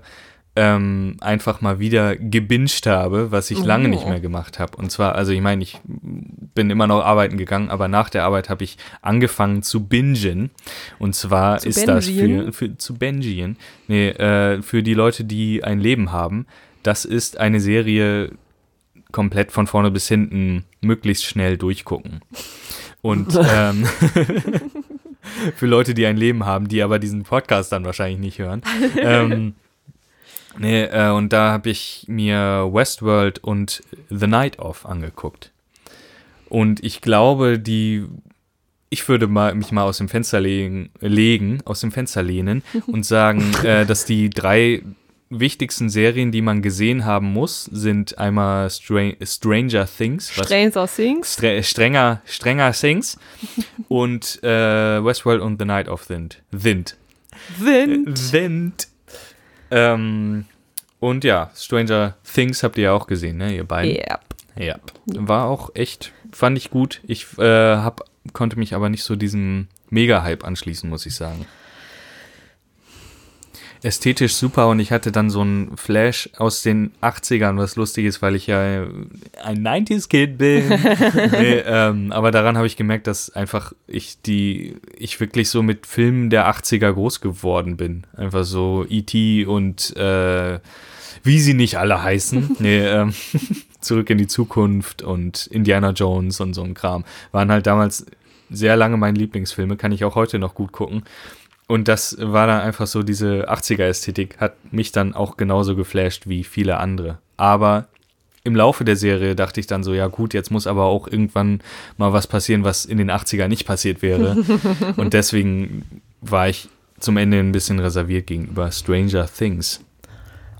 ähm, einfach mal wieder gebinged habe, was ich lange Oh. nicht mehr gemacht habe. Und zwar, also ich meine, ich bin immer noch arbeiten gegangen, aber nach der Arbeit habe ich angefangen zu bingen. Und zwar Zu ist das bingien? für, für zu bingien, nee, äh, für die Leute, die ein Leben haben. Das ist eine Serie komplett von vorne bis hinten möglichst schnell durchgucken. Und ähm, für Leute, die ein Leben haben, die aber diesen Podcast dann wahrscheinlich nicht hören. ähm, nee, äh, und da habe ich mir Westworld und The Night Of angeguckt. Und ich glaube, die ich würde mal, mich mal aus dem Fenster legen, legen aus dem Fenster lehnen und sagen, äh, dass die drei wichtigsten Serien, die man gesehen haben muss, sind einmal Stran Stranger Things, Stranger Things. Stre strenger, strenger Things und äh, Westworld und The Night of Wind. Wind. Wind. Wind. Ähm, und ja, Stranger Things habt ihr ja auch gesehen, ne, ihr beiden? Yep. Ja. War auch echt, fand ich gut. Ich äh, hab, konnte mich aber nicht so diesem Mega-Hype anschließen, muss ich sagen. Ästhetisch super und ich hatte dann so einen Flash aus den 80ern, was lustig ist, weil ich ja ein 90s-Kid bin. nee, ähm, aber daran habe ich gemerkt, dass einfach ich die, ich wirklich so mit Filmen der 80er groß geworden bin. Einfach so E.T. und äh, wie sie nicht alle heißen. nee, ähm, Zurück in die Zukunft und Indiana Jones und so ein Kram. Waren halt damals sehr lange meine Lieblingsfilme, kann ich auch heute noch gut gucken. Und das war dann einfach so, diese 80er-Ästhetik hat mich dann auch genauso geflasht wie viele andere. Aber im Laufe der Serie dachte ich dann so, ja gut, jetzt muss aber auch irgendwann mal was passieren, was in den 80er nicht passiert wäre. Und deswegen war ich zum Ende ein bisschen reserviert gegenüber Stranger Things.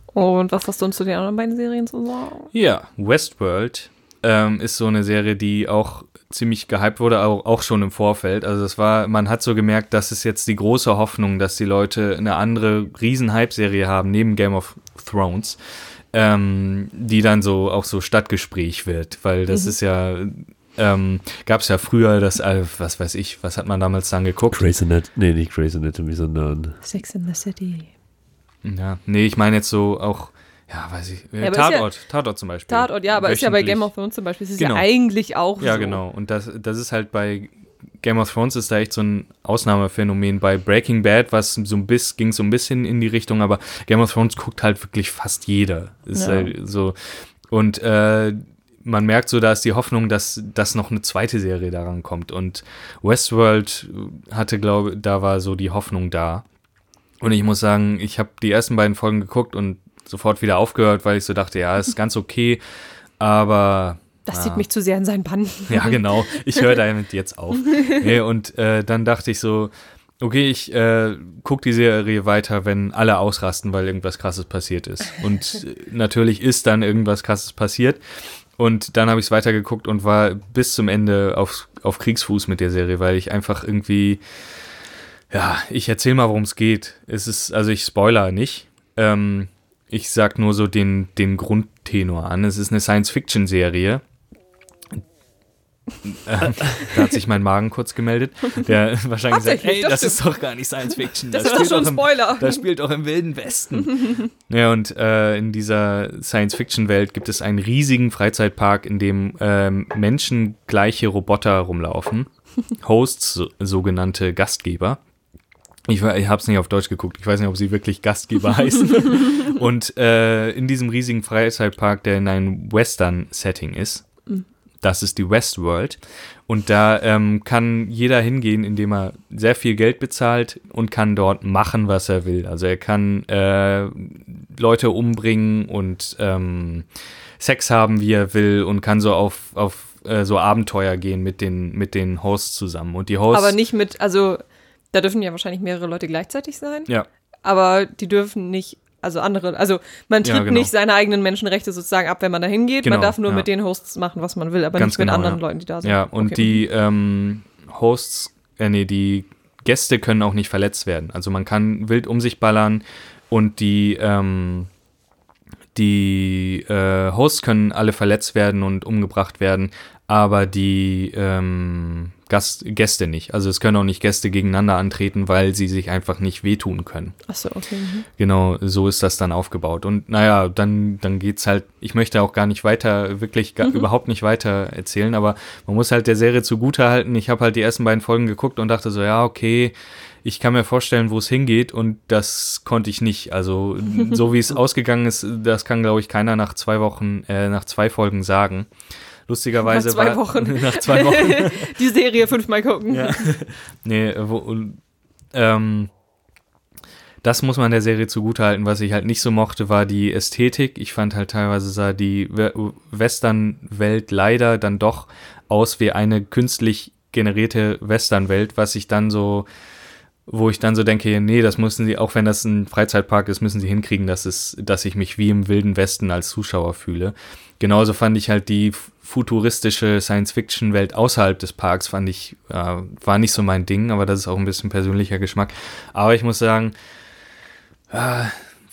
Und was hast du uns zu den anderen beiden Serien zu sagen? Ja, Westworld ähm, ist so eine Serie, die auch ziemlich gehypt wurde, auch, auch schon im Vorfeld. Also es war, man hat so gemerkt, das ist jetzt die große Hoffnung, dass die Leute eine andere riesen Hype-Serie haben, neben Game of Thrones, ähm, die dann so auch so Stadtgespräch wird, weil das Mhm. ist ja, ähm, gab es ja früher das, äh, was weiß ich, was hat man damals dann geguckt? Grey's Anatomy, nee, nicht Grey's Anatomy, sondern Sex in the City. Ja, nee, ich meine jetzt so auch, ja, weiß ich, Ja, ist ja- Tatort, Tatort zum Beispiel. Tatort, ja, aber ist ja bei Wöchentlich. Game of Thrones zum Beispiel. Es ist Genau. ja eigentlich auch Ja, so. genau. Und das, das ist halt bei Game of Thrones ist da echt so ein Ausnahmephänomen. Bei Breaking Bad was so ein bisschen, ging so ein bisschen in die Richtung, aber Game of Thrones guckt halt wirklich fast jeder. Ist Ja. halt so. Und äh, man merkt so, da ist die Hoffnung, dass, dass noch eine zweite Serie daran kommt. Und Westworld hatte, glaube da war so die Hoffnung da. Und ich muss sagen, ich habe die ersten beiden Folgen geguckt und sofort wieder aufgehört, weil ich so dachte, ja, ist ganz okay. Aber Das Ah. zieht mich zu sehr in seinen Bann. ja, genau. Ich höre damit jetzt auf. Nee, und äh, dann dachte ich so, okay, ich äh, gucke die Serie weiter, wenn alle ausrasten, weil irgendwas Krasses passiert ist. Und äh, natürlich ist dann irgendwas Krasses passiert. Und dann habe ich es weitergeguckt und war bis zum Ende auf, auf Kriegsfuß mit der Serie, weil ich einfach irgendwie, ja, ich erzähle mal, worum es geht. Es ist, also ich spoiler nicht. Ähm, ich sag nur so den, den Grundtenor an. Es ist eine Science-Fiction-Serie. Da hat sich mein Magen kurz gemeldet, der wahrscheinlich sagt, hey, das das ist doch gar nicht Science Fiction. Das ist doch schon ein im, Spoiler. das spielt doch im Wilden Westen. ja, und äh, in dieser Science-Fiction-Welt gibt es einen riesigen Freizeitpark, in dem ähm, Menschen gleiche Roboter rumlaufen. Hosts, so, sogenannte Gastgeber. Ich, ich habe es nicht auf Deutsch geguckt. Ich weiß nicht, ob sie wirklich Gastgeber heißen. Und äh, in diesem riesigen Freizeitpark, der in einem Western-Setting ist, das ist die Westworld. Und da ähm, kann jeder hingehen, indem er sehr viel Geld bezahlt und kann dort machen, was er will. Also er kann äh, Leute umbringen und ähm, Sex haben, wie er will und kann so auf, auf äh, so Abenteuer gehen mit den, mit den Hosts zusammen. Und die Hosts. Aber nicht mit, also da dürfen ja wahrscheinlich mehrere Leute gleichzeitig sein, Ja, aber die dürfen nicht, also andere, also man Ja, tritt genau. nicht seine eigenen Menschenrechte sozusagen ab, wenn man da hingeht. Genau, man darf nur ja. mit den Hosts machen, was man will, aber Ganz nicht mit genau, anderen ja. Leuten, die da sind. Ja, und Okay. die ähm, Hosts, äh, nee, die Gäste können auch nicht verletzt werden. Also man kann wild um sich ballern und die, ähm, die äh, Hosts können alle verletzt werden und umgebracht werden, aber die ähm, Gast, Gäste nicht. Also es können auch nicht Gäste gegeneinander antreten, weil sie sich einfach nicht wehtun können. Achso, okay. mhm. Genau, so ist das dann aufgebaut. Und naja, dann, dann geht's halt, ich möchte auch gar nicht weiter, wirklich gar, überhaupt nicht weiter erzählen, aber man muss halt der Serie zugute halten. Ich habe halt die ersten beiden Folgen geguckt und dachte so, ja, okay, ich kann mir vorstellen, wo es hingeht und das konnte ich nicht. Also so wie es ausgegangen ist, das kann, glaube ich, keiner nach zwei Wochen, äh, nach zwei Folgen sagen. Lustigerweise Nach zwei war Wochen. nach zwei Wochen die Serie fünfmal gucken. ja. Nee, wo, ähm, das muss man der Serie zugutehalten. Was ich halt nicht so mochte, war die Ästhetik. Ich fand halt teilweise sah die We- Western-Welt leider dann doch aus wie eine künstlich generierte Western-Welt, was ich dann so, wo ich dann so denke, nee, das müssen sie, auch wenn das ein Freizeitpark ist, müssen sie hinkriegen, dass es, dass ich mich wie im Wilden Westen als Zuschauer fühle. Genauso fand ich halt die futuristische Science-Fiction-Welt außerhalb des Parks, fand ich, äh, war nicht so mein Ding, aber das ist auch ein bisschen persönlicher Geschmack. Aber ich muss sagen, äh,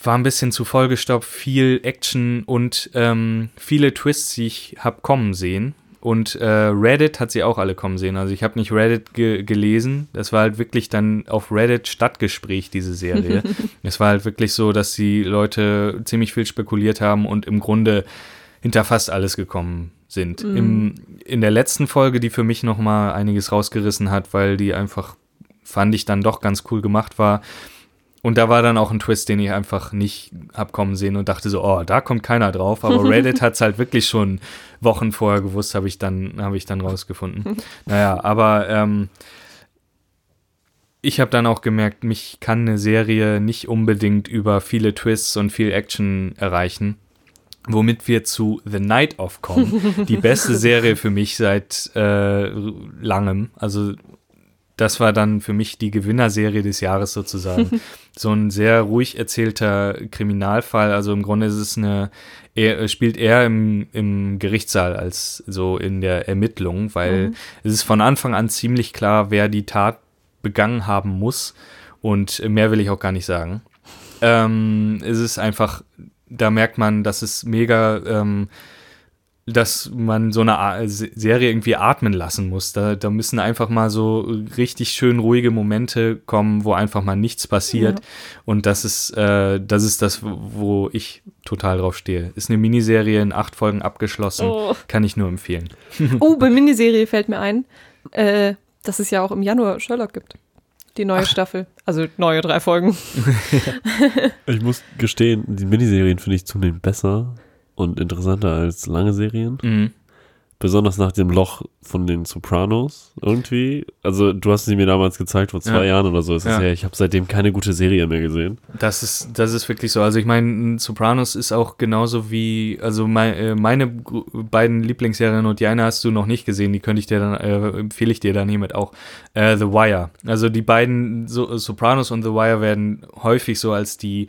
war ein bisschen zu vollgestopft, viel Action und ähm, viele Twists, die ich habe kommen sehen. Und äh, Reddit hat sie auch alle kommen sehen. Also ich habe nicht Reddit ge gelesen. Das war halt wirklich dann auf Reddit Stadtgespräch, diese Serie. es war halt wirklich so, dass die Leute ziemlich viel spekuliert haben und im Grunde hinter fast alles gekommen sind. Im, in der letzten Folge, die für mich noch mal einiges rausgerissen hat, weil die einfach, fand ich, dann doch ganz cool gemacht war. Und da war dann auch ein Twist, den ich einfach nicht hab kommen sehen und dachte so, oh, da kommt keiner drauf. Aber Reddit hat's halt wirklich schon Wochen vorher gewusst, habe ich dann, habe ich dann rausgefunden. Naja, aber ähm, ich habe dann auch gemerkt, mich kann eine Serie nicht unbedingt über viele Twists und viel Action erreichen. Womit wir zu The Night of kommen. Die beste Serie für mich seit äh, langem. Also das war dann für mich die Gewinnerserie des Jahres sozusagen. so ein sehr ruhig erzählter Kriminalfall. Also im Grunde ist es eine, er spielt er im, im Gerichtssaal als so in der Ermittlung, weil Mhm. es ist von Anfang an ziemlich klar, wer die Tat begangen haben muss. Und mehr will ich auch gar nicht sagen. Ähm, es ist einfach, da merkt man, dass es mega, ähm, dass man so eine A Se- Serie irgendwie atmen lassen muss. Da, da müssen einfach mal so richtig schön ruhige Momente kommen, wo einfach mal nichts passiert. Und das ist, äh, das ist das, wo ich total drauf stehe. Ist eine Miniserie in acht Folgen abgeschlossen. Oh. Kann ich nur empfehlen. Oh, bei Miniserie fällt mir ein, äh, dass es ja auch im Januar Sherlock gibt. Die neue Staffel. Also neue drei Folgen. Ich muss gestehen, die Miniserien finde ich zunehmend besser und interessanter als lange Serien. Mhm. Besonders nach dem Loch von den Sopranos irgendwie. Also du hast sie mir damals gezeigt, vor zwei Ja. Jahren oder so. Ist es Ja. ja. Ich habe seitdem keine gute Serie mehr gesehen. Das ist, das ist wirklich so. Also ich meine, Sopranos ist auch genauso wie, also mein, äh, meine beiden Lieblingsserien und die eine hast du noch nicht gesehen, die könnte ich dir dann, äh, empfehle ich dir dann hiermit auch. Äh, The Wire. Also die beiden so, Sopranos und The Wire werden häufig so als die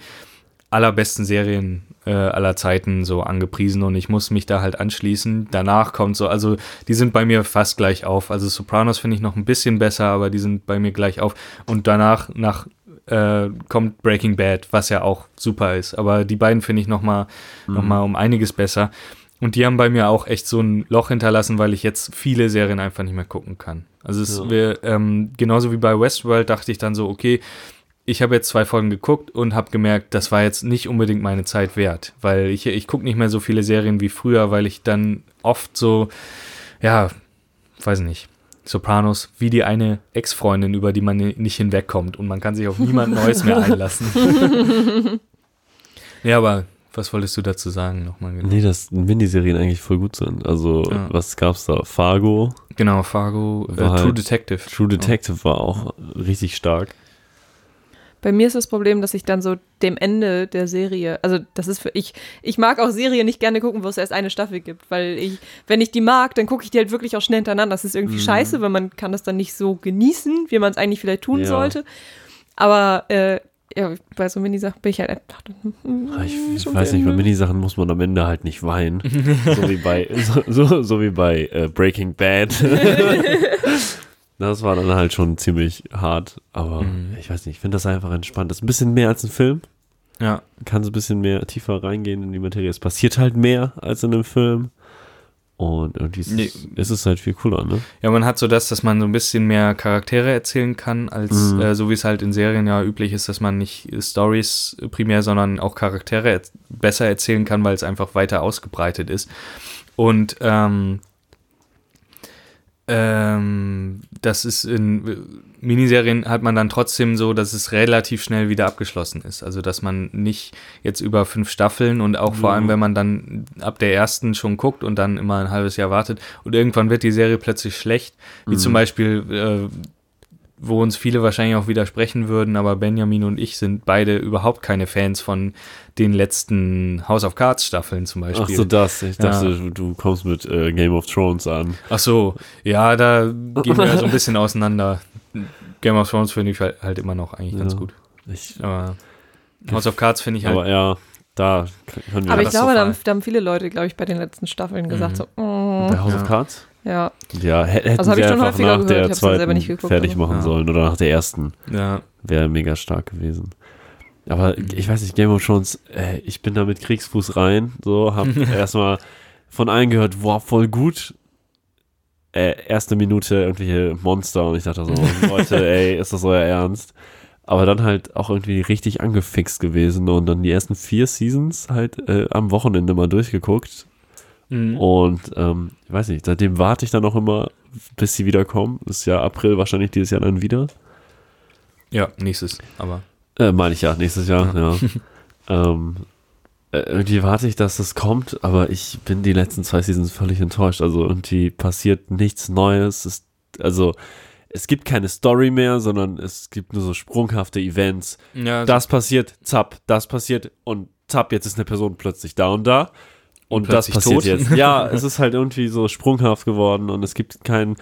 allerbesten Serien äh, aller Zeiten so angepriesen und ich muss mich da halt anschließen. Danach kommt so, also die sind bei mir fast gleich auf. Also Sopranos finde ich noch ein bisschen besser, aber die sind bei mir gleich auf. Und danach nach äh, kommt Breaking Bad, was ja auch super ist. Aber die beiden finde ich noch mal, noch mal um einiges besser. Und die haben bei mir auch echt so ein Loch hinterlassen, weil ich jetzt viele Serien einfach nicht mehr gucken kann. Also es Ja. wär, ähm, genauso wie bei Westworld dachte ich dann so, okay, ich habe jetzt zwei Folgen geguckt und habe gemerkt, das war jetzt nicht unbedingt meine Zeit wert, weil ich, ich gucke nicht mehr so viele Serien wie früher, weil ich dann oft so, ja, weiß nicht, Sopranos, wie die eine Ex-Freundin, über die man nicht hinwegkommt und man kann sich auf niemand Neues mehr einlassen. ja, aber was wolltest du dazu sagen nochmal genau? Nee, dass Miniserien eigentlich voll gut sind. Also, Ja. was gab's da? Fargo, Genau, Fargo, äh, War True halt Detective. True Detective war auch richtig stark. Bei mir ist das Problem, dass ich dann so dem Ende der Serie, also das ist für ich, ich mag auch Serien nicht gerne gucken, wo es erst eine Staffel gibt, weil ich, wenn ich die mag, dann gucke ich die halt wirklich auch schnell hintereinander. Das ist irgendwie scheiße, weil man kann das dann nicht so genießen, wie man es eigentlich vielleicht tun Ja. sollte. Aber äh, ja, bei so Minisachen bin ich halt einfach. hm, Ah, Ich, zum weiß nicht, bei. Minisachen muss man am Ende halt nicht weinen. so wie bei, so, so, so wie bei äh, Breaking Bad. das war dann halt schon ziemlich hart, aber Mhm. ich weiß nicht, ich finde das einfach entspannt. Das ist ein bisschen mehr als ein Film. Ja, kann so ein bisschen mehr tiefer reingehen in die Materie. Es passiert halt mehr als in einem Film. Und irgendwie ist, Nee. es, ist halt viel cooler, ne? Ja, man hat so das, dass man so ein bisschen mehr Charaktere erzählen kann, als Mhm. äh, so wie es halt in Serien ja üblich ist, dass man nicht Stories primär, sondern auch Charaktere erz- besser erzählen kann, weil es einfach weiter ausgebreitet ist. Und ähm, ähm, das ist in äh, Miniserien hat man dann trotzdem so, dass es relativ schnell wieder abgeschlossen ist. Also dass man nicht jetzt über fünf Staffeln und auch vor Ja. allem, wenn man dann ab der ersten schon guckt und dann immer ein halbes Jahr wartet und irgendwann wird die Serie plötzlich schlecht, wie zum Beispiel äh, wo uns viele wahrscheinlich auch widersprechen würden, aber Benjamin und ich sind beide überhaupt keine Fans von den letzten House of Cards Staffeln zum Beispiel. Ach so, das. Ich Ja. dachte, du- du kommst mit äh, Game of Thrones an. Ach so, ja, da gehen wir so ein bisschen auseinander. Game of Thrones finde ich halt, halt immer noch eigentlich ganz Ja. gut. Ich, Aber House of Cards finde ich halt. aber ja, da können wir Aber ich das glaube, so da, haben- da haben viele Leute, glaube ich, bei den letzten Staffeln gesagt, Mhm. so, mm, bei House Ja. of Cards? Ja. Ja, hä- hätten Also hab sie ich schon einfach häufiger nach gehört, der ich hab's dann selber zweiten nicht geguckt, fertig aber- machen Ja. sollen oder nach der ersten. ja, Wäre mega stark gewesen. Aber ich weiß nicht, Game of Thrones, äh, ich bin da mit Kriegsfuß rein, so, hab erstmal von allen gehört, wow, voll gut. Äh, erste Minute irgendwelche Monster und ich dachte so, Leute, ey, ist das euer Ernst? Aber dann halt auch irgendwie richtig angefixt gewesen und dann die ersten vier Seasons halt äh, am Wochenende mal durchgeguckt. Mhm. Und ähm, ich weiß nicht, seitdem warte ich dann auch immer, bis sie wiederkommen. Ist ja April wahrscheinlich dieses Jahr dann wieder. ja, nächstes, aber. Äh, meine ich ja, nächstes Jahr, ja. ähm, äh, irgendwie warte ich, dass das kommt, aber ich bin die letzten zwei Seasons völlig enttäuscht. Also irgendwie passiert nichts Neues. Es, also es gibt keine Story mehr, sondern es gibt nur so sprunghafte Events. Ja, Das passiert, zapp, das passiert und zapp, jetzt ist eine Person plötzlich da und da. Und, das passiert tot. jetzt. Ja, es ist halt irgendwie so sprunghaft geworden und es gibt kein,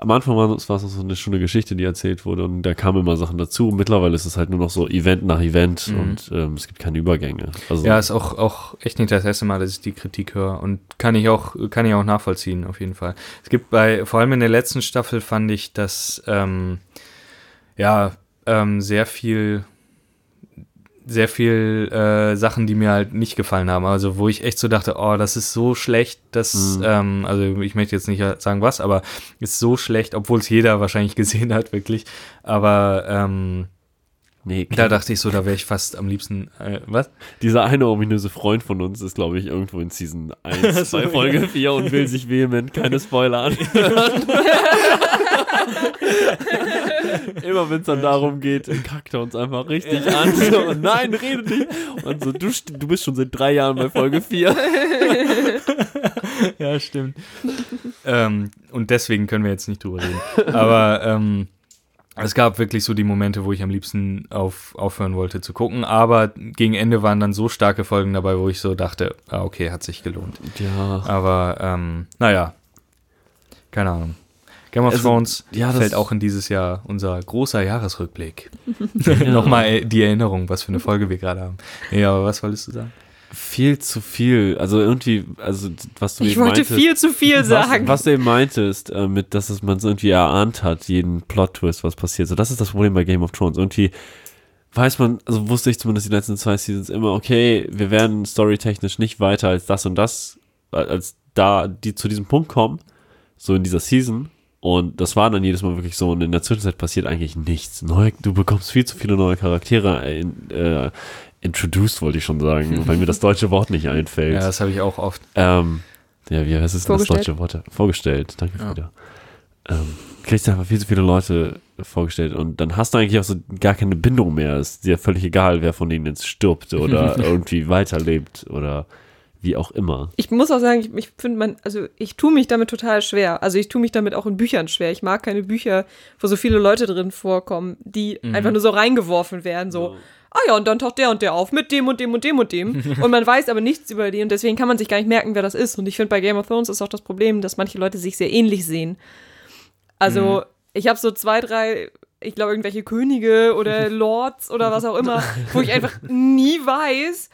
am Anfang war es so eine schöne Geschichte, die erzählt wurde und da kamen immer Sachen dazu. Mittlerweile ist es halt nur noch so Event nach Event Mhm. und ähm, es gibt keine Übergänge. Also, Ja, ist auch, auch echt nicht das erste Mal, dass ich die Kritik höre und kann ich auch, kann ich auch nachvollziehen, auf jeden Fall. Es gibt bei, vor allem in der letzten Staffel fand ich, dass, ähm, ja, ähm, sehr viel, sehr viel äh, Sachen, die mir halt nicht gefallen haben. Also wo ich echt so dachte, oh, das ist so schlecht, dass, Mhm. ähm, also ich möchte jetzt nicht sagen was, aber ist so schlecht, obwohl es jeder wahrscheinlich gesehen hat, wirklich. Aber ähm, nee, da dachte ich so, da wäre ich fast am liebsten, äh, was? dieser eine ominöse Freund von uns ist, glaube ich, irgendwo in Season 1 So, bei Folge 4 und will sich vehement keine Spoiler anhören. Immer wenn es dann darum geht, kackt er uns einfach richtig an. So, nein, rede nicht. Und so, du, du bist schon seit drei Jahren bei Folge 4. Ja, stimmt. ähm, und deswegen können wir jetzt nicht drüber reden. Aber ähm, es gab wirklich so die Momente, wo ich am liebsten auf, aufhören wollte zu gucken. Aber gegen Ende waren dann so starke Folgen dabei, wo ich so dachte, ah, okay, hat sich gelohnt. Ja. Aber ähm, naja, keine Ahnung. Game of Also, Thrones ja, das- fällt auch in dieses Jahr unser großer Jahresrückblick. Nochmal die Erinnerung, was für eine Folge wir gerade haben. Nee, aber was wolltest du sagen? Viel zu viel. Also irgendwie, also was du Ich eben wollte meintest, viel zu viel sagen. Was, was du eben meintest, äh, mit, dass es man es irgendwie erahnt hat, jeden Plot-Twist, was passiert. So, das ist das Problem bei Game of Thrones. Irgendwie weiß man, also wusste ich zumindest die letzten zwei Seasons immer, okay, wir werden storytechnisch nicht weiter als das und das, äh, als da die zu diesem Punkt kommen, so in dieser Season. Und das war dann jedes Mal wirklich so. Und in der Zwischenzeit passiert eigentlich nichts. Neu, du bekommst viel zu viele neue Charaktere äh, in, äh, introduced, wollte ich schon sagen, weil mir das deutsche Wort nicht einfällt. Ja, das habe ich auch oft. Ähm, ja, wie heißt es das deutsche Wort? Vorgestellt, danke Ja. Frieda. Ähm, kriegst du einfach viel zu viele Leute vorgestellt und dann hast du eigentlich auch so gar keine Bindung mehr. Es ist dir völlig egal, wer von denen jetzt stirbt oder irgendwie weiterlebt oder wie auch immer. Ich muss auch sagen, ich, ich finde man, also ich tue mich damit total schwer. Also ich tue mich damit auch in Büchern schwer. Ich mag keine Bücher, wo so viele Leute drin vorkommen, die einfach nur so reingeworfen werden, so, ah ja, und dann taucht der und der auf mit dem und dem und dem und dem. und man weiß aber nichts über die und deswegen kann man sich gar nicht merken, wer das ist. Und ich finde, bei Game of Thrones ist auch das Problem, dass manche Leute sich sehr ähnlich sehen. Also, ich habe so zwei, drei, ich glaube, irgendwelche Könige oder Lords oder was auch immer, wo ich einfach nie weiß,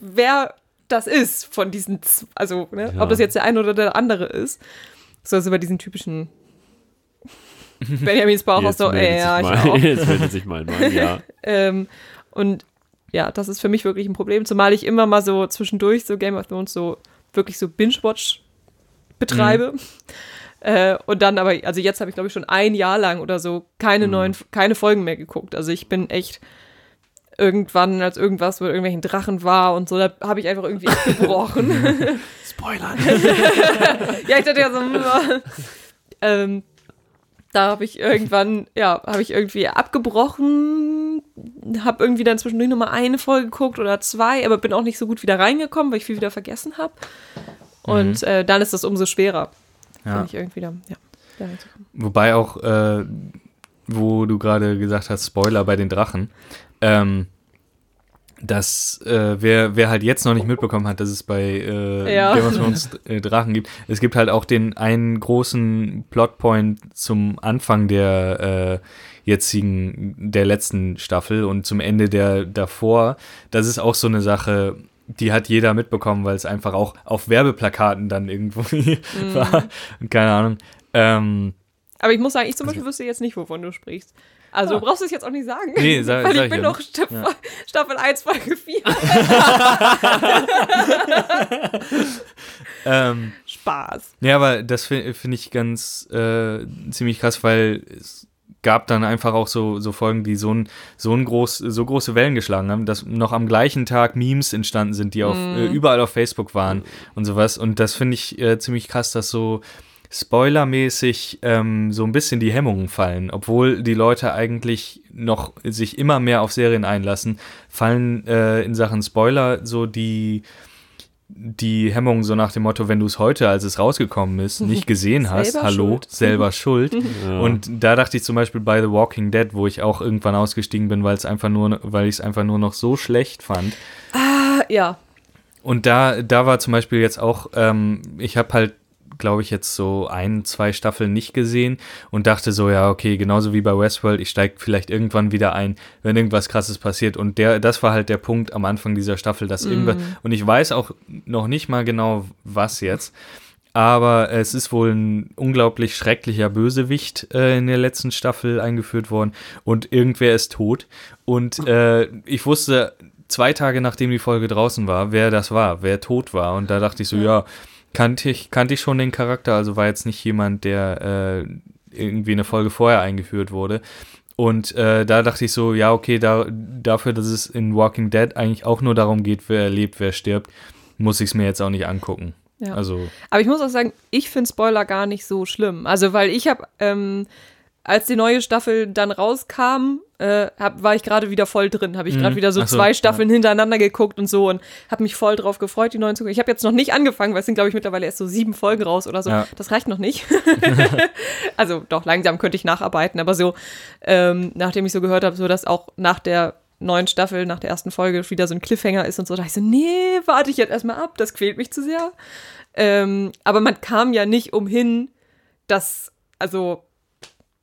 wer das ist von diesen, also, ne, Ja. ob das jetzt der eine oder der andere ist. So, also bei diesen typischen Benjamins Bauch aus so, äh, ja, ich auch. jetzt meldet sich mein Mann, ja. Ähm, und ja, das ist für mich wirklich ein Problem, zumal ich immer mal so zwischendurch so Game of Thrones so wirklich so Binge-Watch betreibe. Äh, und dann aber, also jetzt habe ich glaube ich schon ein Jahr lang oder so keine neuen, keine Folgen mehr geguckt. Also ich bin echt irgendwann, als irgendwas mit irgendwelchen Drachen war und so, da habe ich einfach irgendwie abgebrochen. Spoiler. ja, ich dachte ja so, ähm, da habe ich irgendwann, ja, habe ich irgendwie abgebrochen, habe irgendwie dann zwischendurch noch mal eine Folge geguckt oder zwei, aber bin auch nicht so gut wieder reingekommen, weil ich viel wieder vergessen habe. Und äh, dann ist das umso schwerer, Ja. finde ich irgendwie da, ja, da. Wobei auch, äh, wo du gerade gesagt hast, Spoiler bei den Drachen, ähm, dass äh, wer, wer halt jetzt noch nicht mitbekommen hat, dass es bei äh, Ja. Game of Thrones äh, Drachen gibt, es gibt halt auch den einen großen Plotpoint zum Anfang der äh, jetzigen, der letzten Staffel und zum Ende der davor. Das ist auch so eine Sache, die hat jeder mitbekommen, weil es einfach auch auf Werbeplakaten dann irgendwo war. Und keine Ahnung. Ähm, Aber ich muss sagen, ich zum Beispiel wüsste jetzt nicht, wovon du sprichst. Also du brauchst es jetzt auch nicht sagen. Nee, sag- Weil sag ich ich bin ja noch Staffel, Staffel 1, Folge 4. ähm, Spaß. Ja, aber das fi- finde ich ganz äh, ziemlich krass, weil es gab dann einfach auch so, so Folgen, die so, ein, so, ein groß, so große Wellen geschlagen haben, dass noch am gleichen Tag Memes entstanden sind, die auf, äh, überall auf Facebook waren und sowas. Und das finde ich äh, ziemlich krass, dass so spoilermäßig ähm, so ein bisschen die Hemmungen fallen. Obwohl die Leute eigentlich noch sich immer mehr auf Serien einlassen, fallen äh, in Sachen Spoiler so die die Hemmung so nach dem Motto, wenn du es heute, als es rausgekommen ist, nicht gesehen hast, Selber hallo, schuld. selber schuld. Ja. Und da dachte ich zum Beispiel bei The Walking Dead, wo ich auch irgendwann ausgestiegen bin, weil es einfach nur, weil ich es einfach nur noch so schlecht fand. Ah, ja. Und da, da war zum Beispiel jetzt auch, ähm, ich habe halt glaube ich, jetzt so ein, zwei Staffeln nicht gesehen und dachte so, ja, okay, genauso wie bei Westworld, ich steige vielleicht irgendwann wieder ein, wenn irgendwas krasses passiert. Und der, das war halt der Punkt am Anfang dieser Staffel, dass Mhm. irgendwas, und ich weiß auch noch nicht mal genau, was jetzt. Aber es ist wohl ein unglaublich schrecklicher Bösewicht äh, in der letzten Staffel eingeführt worden und irgendwer ist tot. Und äh, ich wusste zwei Tage nachdem die Folge draußen war, wer das war, wer tot war. Und da dachte ich so, ja, kannte ich, kannte ich schon den Charakter, also war jetzt nicht jemand, der äh, irgendwie eine Folge vorher eingeführt wurde. Und äh, da dachte ich so, ja, okay, da, dafür, dass es in Walking Dead eigentlich auch nur darum geht, wer lebt, wer stirbt, muss ich es mir jetzt auch nicht angucken. Ja. Also, Aber ich muss auch sagen, ich finde Spoiler gar nicht so schlimm. Also, weil ich habe, ähm, als die neue Staffel dann rauskam, äh, hab, war ich gerade wieder voll drin. Habe ich gerade Mhm. wieder so so, zwei ja. Staffeln hintereinander geguckt und so und habe mich voll drauf gefreut, die neuen zu gucken. Ich habe jetzt noch nicht angefangen, weil es sind, glaube ich, mittlerweile erst so sieben Folgen raus oder so. Ja. Das reicht noch nicht. also doch, langsam könnte ich nacharbeiten, aber so, ähm, nachdem ich so gehört habe, so dass auch nach der neuen Staffel, nach der ersten Folge wieder so ein Cliffhanger ist und so, da ich so, nee, warte ich jetzt erstmal ab, das quält mich zu sehr. Ähm, aber man kam ja nicht umhin, das, also,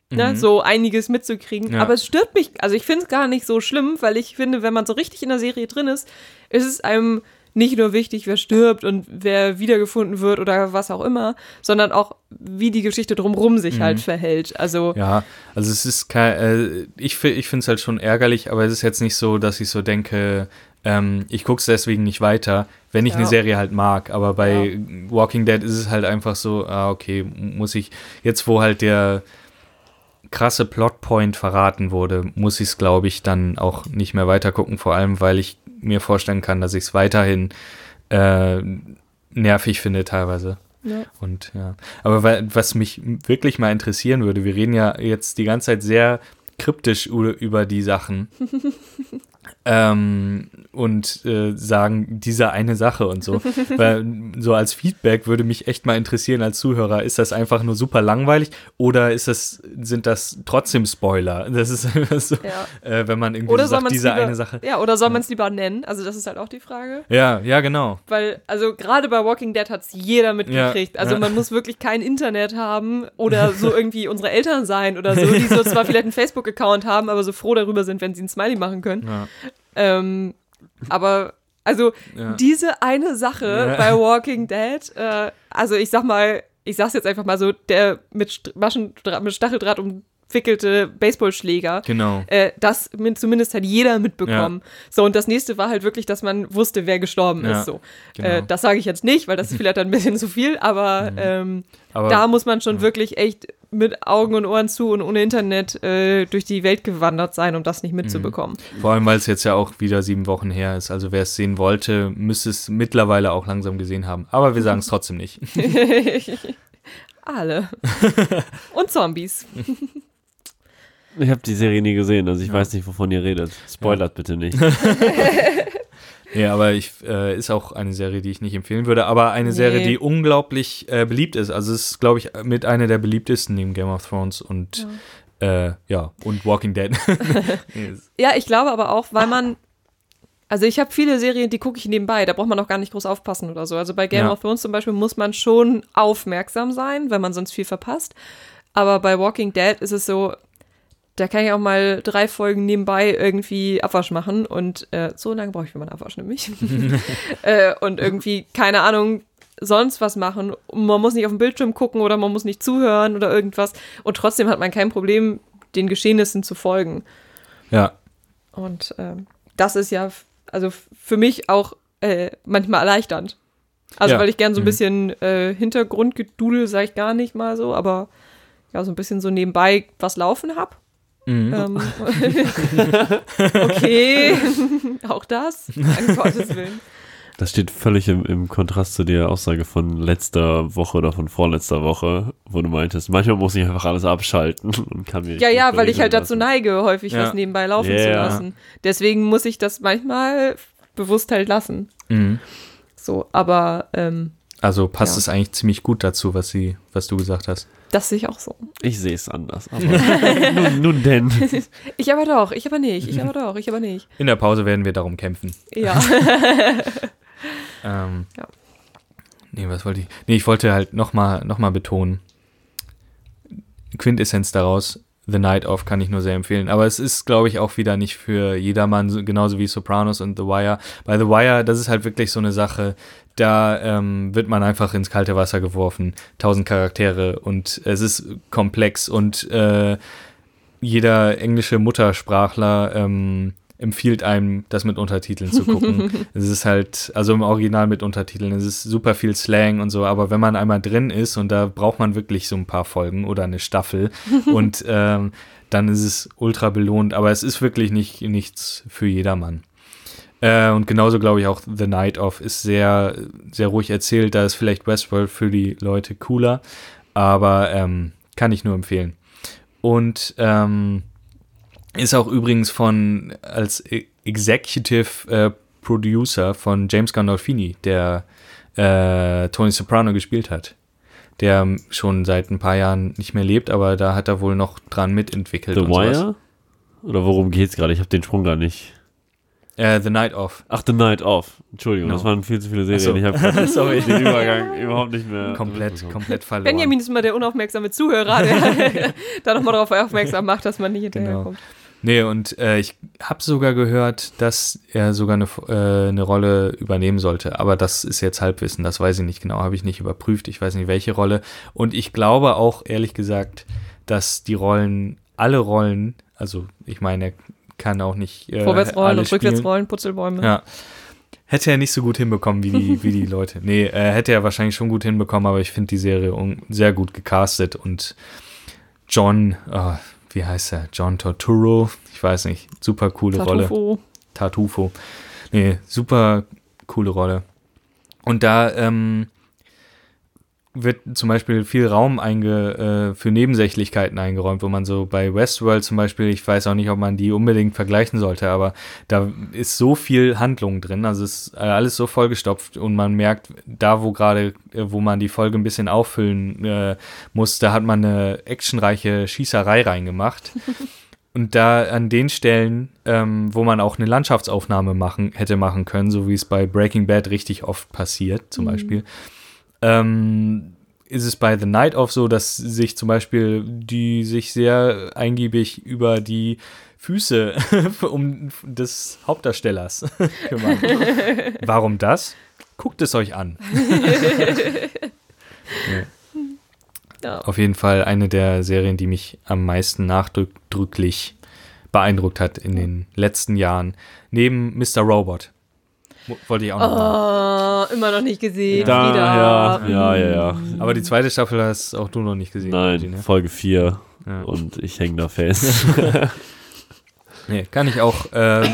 ne, so einiges mitzukriegen. Mhm. Ja. Aber es stört mich, also ich finde es gar nicht so schlimm, weil ich finde, wenn man so richtig in der Serie drin ist, ist es einem nicht nur wichtig, wer stirbt und wer wiedergefunden wird oder was auch immer, sondern auch, wie die Geschichte drumrum sich halt verhält. Also, Mhm. ja, also es ist kein, äh, ich, ich finde es halt schon ärgerlich, aber es ist jetzt nicht so, dass ich so denke, ähm, ich gucke es deswegen nicht weiter, wenn ich Ja. eine Serie halt mag. Aber bei Walking Dead ist es halt einfach so, ah, okay, muss ich, jetzt wo halt der krasse Plotpoint verraten wurde, muss ich es, glaube ich, dann auch nicht mehr weiter gucken, vor allem, weil ich mir vorstellen kann, dass ich es weiterhin äh, nervig finde teilweise. ja. Und ja, aber weil, was mich wirklich mal interessieren würde, wir reden ja jetzt die ganze Zeit sehr kryptisch über die Sachen ähm, und äh, sagen diese eine Sache und so. weil so als Feedback würde mich echt mal interessieren als Zuhörer, ist das einfach nur super langweilig oder ist das, sind das trotzdem Spoiler? Das ist so, Ja. äh, wenn man irgendwie Oder so sagt, diese lieber, eine Sache. ja, oder soll man es lieber nennen? Also das ist halt auch die Frage. Ja, ja, genau. Weil, also gerade bei Walking Dead hat es jeder mitgekriegt. Ja, also ja. man muss wirklich kein Internet haben oder so irgendwie unsere Eltern sein oder so, die so zwar vielleicht einen Facebook-Account haben, aber so froh darüber sind, wenn sie einen Smiley machen können. Ja. Ähm, aber, also Ja. diese eine Sache Ja. bei Walking Dead, äh, also ich sag mal, ich sag's jetzt einfach mal so, der mit, St Maschendraht, mit Stacheldraht umwickelte Baseballschläger. Genau. Äh, das mit, zumindest hat jeder mitbekommen. So, und das nächste war halt wirklich, dass man wusste, wer gestorben Ja, ist. So. genau. Äh, das sage ich jetzt nicht, weil das ist vielleicht ein bisschen zu viel, aber, ähm, Aber da muss man schon wirklich echt mit Augen und Ohren zu und ohne Internet äh, durch die Welt gewandert sein, um das nicht mitzubekommen. Vor allem, weil es jetzt ja auch wieder sieben Wochen her ist. Also wer es sehen wollte, müsste es mittlerweile auch langsam gesehen haben. Aber wir sagen es trotzdem nicht. Alle. und Zombies. Ich habe die Serie nie gesehen, also ich weiß nicht, wovon ihr redet. Spoilert bitte nicht. ja, aber ich, äh, ist auch eine Serie, die ich nicht empfehlen würde. Aber eine Serie, Nee. die unglaublich äh, beliebt ist. Also es ist, glaube ich, mit einer der beliebtesten neben Game of Thrones und ja, äh, ja und Walking Dead. Ja, ich glaube aber auch, weil man. Also ich habe viele Serien, die gucke ich nebenbei, da braucht man auch gar nicht groß aufpassen oder so. Also bei Game Ja. of Thrones zum Beispiel muss man schon aufmerksam sein, weil man sonst viel verpasst. Aber bei Walking Dead ist es so, da kann ich auch mal drei Folgen nebenbei irgendwie Abwasch machen und äh, so lange brauche ich für meinen Abwasch nämlich. äh, und irgendwie, keine Ahnung, sonst was machen. Man muss nicht auf den Bildschirm gucken oder man muss nicht zuhören oder irgendwas. Und trotzdem hat man kein Problem, den Geschehnissen zu folgen. ja, Und ähm, das ist ja, also für mich auch äh, manchmal erleichternd. Also Ja. weil ich gern so ein Mhm. bisschen äh, Hintergrundgedudel, sage ich gar nicht mal so, aber ja, so ein bisschen so nebenbei was laufen hab. Mhm. Ähm, okay, auch das, Gottes Willen. Das steht völlig im, im Kontrast zu der Aussage von letzter Woche oder von vorletzter Woche, wo du meintest, manchmal muss ich einfach alles abschalten und kann mir Ja, ja, weil ich halt berieseln dazu lassen. neige, häufig Ja. was nebenbei laufen zu Ja. lassen. Deswegen muss ich das manchmal bewusst halt lassen. Mhm. So, aber ähm, Also passt Ja. es eigentlich ziemlich gut dazu, was sie, was du gesagt hast. Das sehe ich auch so. Ich sehe es anders. Aber nun, nun denn. Ich aber doch, ich aber nicht, ich aber doch, ich aber nicht. In der Pause werden wir darum kämpfen. Ja. Ähm, Ja. Nee, was wollte ich? Nee, ich wollte halt nochmal noch mal betonen. Quintessenz daraus, The Night Of kann ich nur sehr empfehlen. Aber es ist, glaube ich, auch wieder nicht für jedermann, so- genauso wie Sopranos und The Wire. Bei The Wire, das ist halt wirklich so eine Sache, da ähm, wird man einfach ins kalte Wasser geworfen. Tausend Charaktere und es ist komplex und äh, jeder englische Muttersprachler ähm, empfiehlt einem, das mit Untertiteln zu gucken. es ist halt, also im Original mit Untertiteln, es ist super viel Slang und so, aber wenn man einmal drin ist und da braucht man wirklich so ein paar Folgen oder eine Staffel und ähm, dann ist es ultra belohnt, aber es ist wirklich nicht nichts für jedermann. Äh, und genauso glaube ich auch The Night Of ist sehr, sehr ruhig erzählt. Da ist vielleicht Westworld für die Leute cooler, aber ähm, kann ich nur empfehlen. Und ähm, ist auch übrigens von als E- Executive äh, Producer von James Gandolfini, der äh, Tony Soprano gespielt hat. Der ähm, schon seit ein paar Jahren nicht mehr lebt, aber da hat er wohl noch dran mitentwickelt. The und sowas. Wire? Oder worum geht's gerade? Ich habe den Sprung gar nicht. Äh, The Night Of. Ach, The Night Off. Entschuldigung, No. das waren viel zu viele Serien. So. Ich habe gerade Sorry. den Übergang überhaupt nicht mehr. Komplett, komplett verloren. Benjamin ist immer der unaufmerksame Zuhörer, der da nochmal darauf aufmerksam macht, dass man nicht Genau. Nee, und äh, ich habe sogar gehört, dass er sogar eine, äh, eine Rolle übernehmen sollte. Aber das ist jetzt Halbwissen, das weiß ich nicht genau, habe ich nicht überprüft. Ich weiß nicht, welche Rolle. Und ich glaube auch, ehrlich gesagt, dass die Rollen, alle Rollen, also ich meine, er kann auch nicht. Äh, Vorwärtsrollen und. Rückwärtsrollen, Putzelbäume. Ja. Hätte er nicht so gut hinbekommen wie die, wie die Leute. Nee, äh, hätte er wahrscheinlich schon gut hinbekommen, aber ich finde die Serie sehr gut gecastet und John, ah, wie heißt er? John Torturo, ich weiß nicht, super coole Rolle. Tartufo. Tartufo. Nee, super coole Rolle. Und da ähm, wird zum Beispiel viel Raum einge, äh, für Nebensächlichkeiten eingeräumt, wo man so bei Westworld zum Beispiel, ich weiß auch nicht, ob man die unbedingt vergleichen sollte, aber da ist so viel Handlung drin, also es ist alles so vollgestopft und man merkt, da wo gerade, äh, wo man die Folge ein bisschen auffüllen äh, muss, da hat man eine actionreiche Schießerei reingemacht. Und da an den Stellen, ähm, wo man auch eine Landschaftsaufnahme machen, hätte machen können, so wie es bei Breaking Bad richtig oft passiert, zum Beispiel, ähm, ist es bei The Night Of so, dass sich zum Beispiel die sich sehr eingiebig über die Füße um des Hauptdarstellers kümmern. Warum das? Guckt es euch an. Ja. Auf jeden Fall eine der Serien, die mich am meisten nachdrücklich beeindruckt hat in den letzten Jahren. Neben Mr. Robot. Wo- Wollte ich auch noch machen. Oh, immer noch nicht gesehen. Da, Wieder. ja, ja, ja, ja. Aber die zweite Staffel hast auch du noch nicht gesehen. Nein, Martin, ne? Folge 4 Ja. und ich hänge da fest. Nee, kann ich auch, ähm,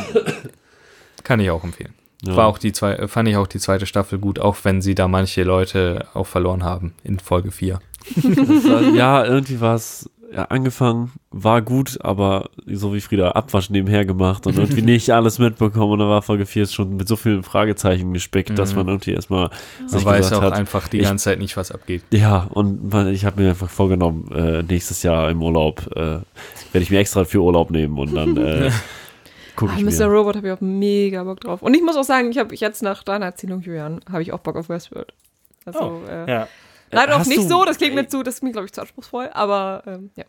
kann ich auch empfehlen. Ja. War auch die zwei, fand ich auch die zweite Staffel gut, auch wenn sie da manche Leute auch verloren haben in Folge 4. Das war, ja, irgendwie war es angefangen, war gut, aber so wie Frieda Abwasch nebenher gemacht und irgendwie nicht alles mitbekommen und da war Folge 4 schon mit so vielen Fragezeichen gespickt, dass Mhm. man irgendwie erstmal Man sich weiß auch hat, einfach die ich- ganze Zeit nicht, was abgeht. ja, und ich habe mir einfach vorgenommen, äh, nächstes Jahr im Urlaub äh, werde ich mir extra für Urlaub nehmen und dann äh, gucke Ah, ich Mr. mir. Robot habe ich auch mega Bock drauf. Und ich muss auch sagen, ich habe jetzt nach deiner Erzählung, Julian, habe ich auch Bock auf Westworld. Also, äh, Ja. Leider auch Hast nicht du- so, das klingt mir zu, das ist mir, glaube ich, zu anspruchsvoll, aber ähm, ja.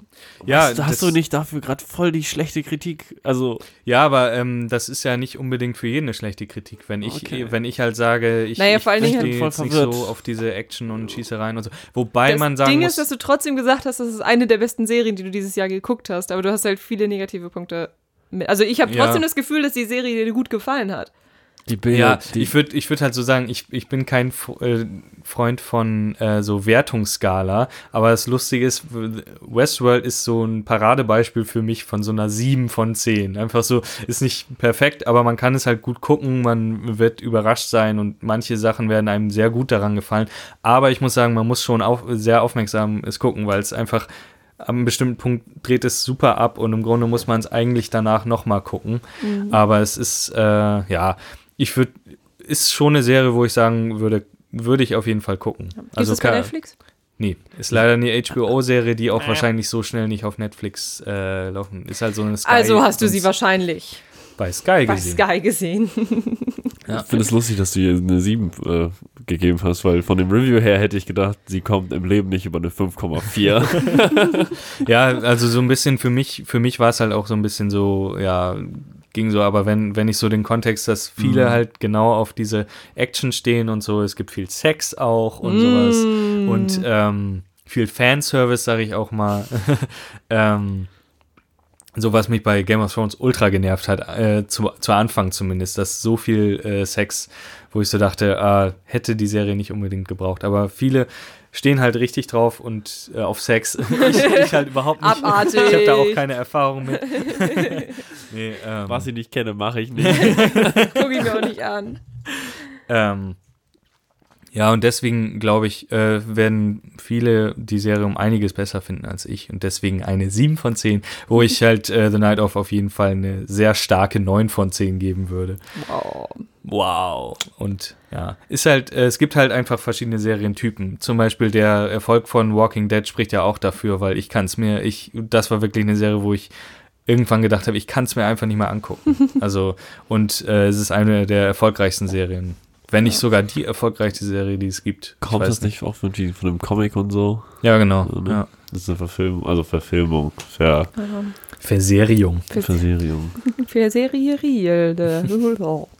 Ja, hast, hast du nicht dafür gerade voll die schlechte Kritik? Also, Ja, aber ähm, das ist ja nicht unbedingt für jeden eine schlechte Kritik. Wenn ich, Okay. wenn ich halt sage, ich, Naja, ich vor allen Dingen stehe halt jetzt nicht so auf diese Action und Schießereien und so. Wobei das man sagen Ding muss, ist, dass du trotzdem gesagt hast, das ist eine der besten Serien, die du dieses Jahr geguckt hast, aber du hast halt viele negative Punkte. mit- Also ich habe Ja. trotzdem das Gefühl, dass die Serie dir gut gefallen hat. Die Bilder, ja, die, ich würde ich würd halt so sagen, ich, ich bin kein äh, Freund von äh, so Wertungsskala, aber das Lustige ist, Westworld ist so ein Paradebeispiel für mich von so einer 7 von 10. Einfach so, ist nicht perfekt, aber man kann es halt gut gucken, man wird überrascht sein und manche Sachen werden einem sehr gut daran gefallen. Aber ich muss sagen, man muss schon auf, sehr aufmerksam es gucken, weil es einfach am einem bestimmten Punkt dreht es super ab und im Grunde muss man es eigentlich danach nochmal gucken. Aber es ist, äh, ja, ich würde, ist schon eine Serie, wo ich sagen würde, würde ich auf jeden Fall gucken. Gibt also es bei Netflix? Nee, ist leider eine HBO-Serie, die auch wahrscheinlich so schnell nicht auf Netflix äh, laufen. Ist halt so eine Sky. Also hast du sie wahrscheinlich bei Sky bei gesehen. Sky gesehen. ich finde es lustig, dass du hier eine 7 äh, gegeben hast, weil von dem Review her hätte ich gedacht, sie kommt im Leben nicht über eine 5,4. Ja, also so ein bisschen für mich, für mich war es halt auch so ein bisschen so, ja, ging so, aber wenn, wenn ich so den Kontext, dass viele Mhm. halt genau auf diese Action stehen und so, es gibt viel Sex auch und sowas Mm. und ähm, viel Fanservice, sage ich auch mal. ähm, so was mich bei Game of Thrones ultra genervt hat, äh, zu, zu Anfang zumindest, dass so viel äh, Sex, wo ich so dachte, ah, hätte die Serie nicht unbedingt gebraucht. Aber viele stehen halt richtig drauf und äh, auf Sex. ich, ich halt überhaupt nicht. Abartig. Ich habe da auch keine Erfahrung mit. nee, ähm, Was ich nicht kenne, mache ich nicht. Guck ich mir auch nicht an. Ähm, ja, und deswegen glaube ich, äh, werden viele die Serie um einiges besser finden als ich. Und deswegen eine 7 von 10, wo ich halt äh, The Night of auf jeden Fall eine sehr starke 9 von 10 geben würde. Wow. Wow. Und ja, ist halt, äh, es gibt halt einfach verschiedene Serientypen. Zum Beispiel der Erfolg von Walking Dead spricht ja auch dafür, weil ich kann es mir, ich, das war wirklich eine Serie, wo ich irgendwann gedacht habe, ich kann es mir einfach nicht mehr angucken. Also, und äh, es ist eine der erfolgreichsten Serien. Wenn nicht sogar die erfolgreichste Serie, die es gibt. Kommt das nicht auch irgendwie von einem Comic und so? Ja, genau. So, ne? ja. Das ist eine Verfilmung, also Verfilmung, Ver Verseriung. Verseriung. Für Serie Rielde.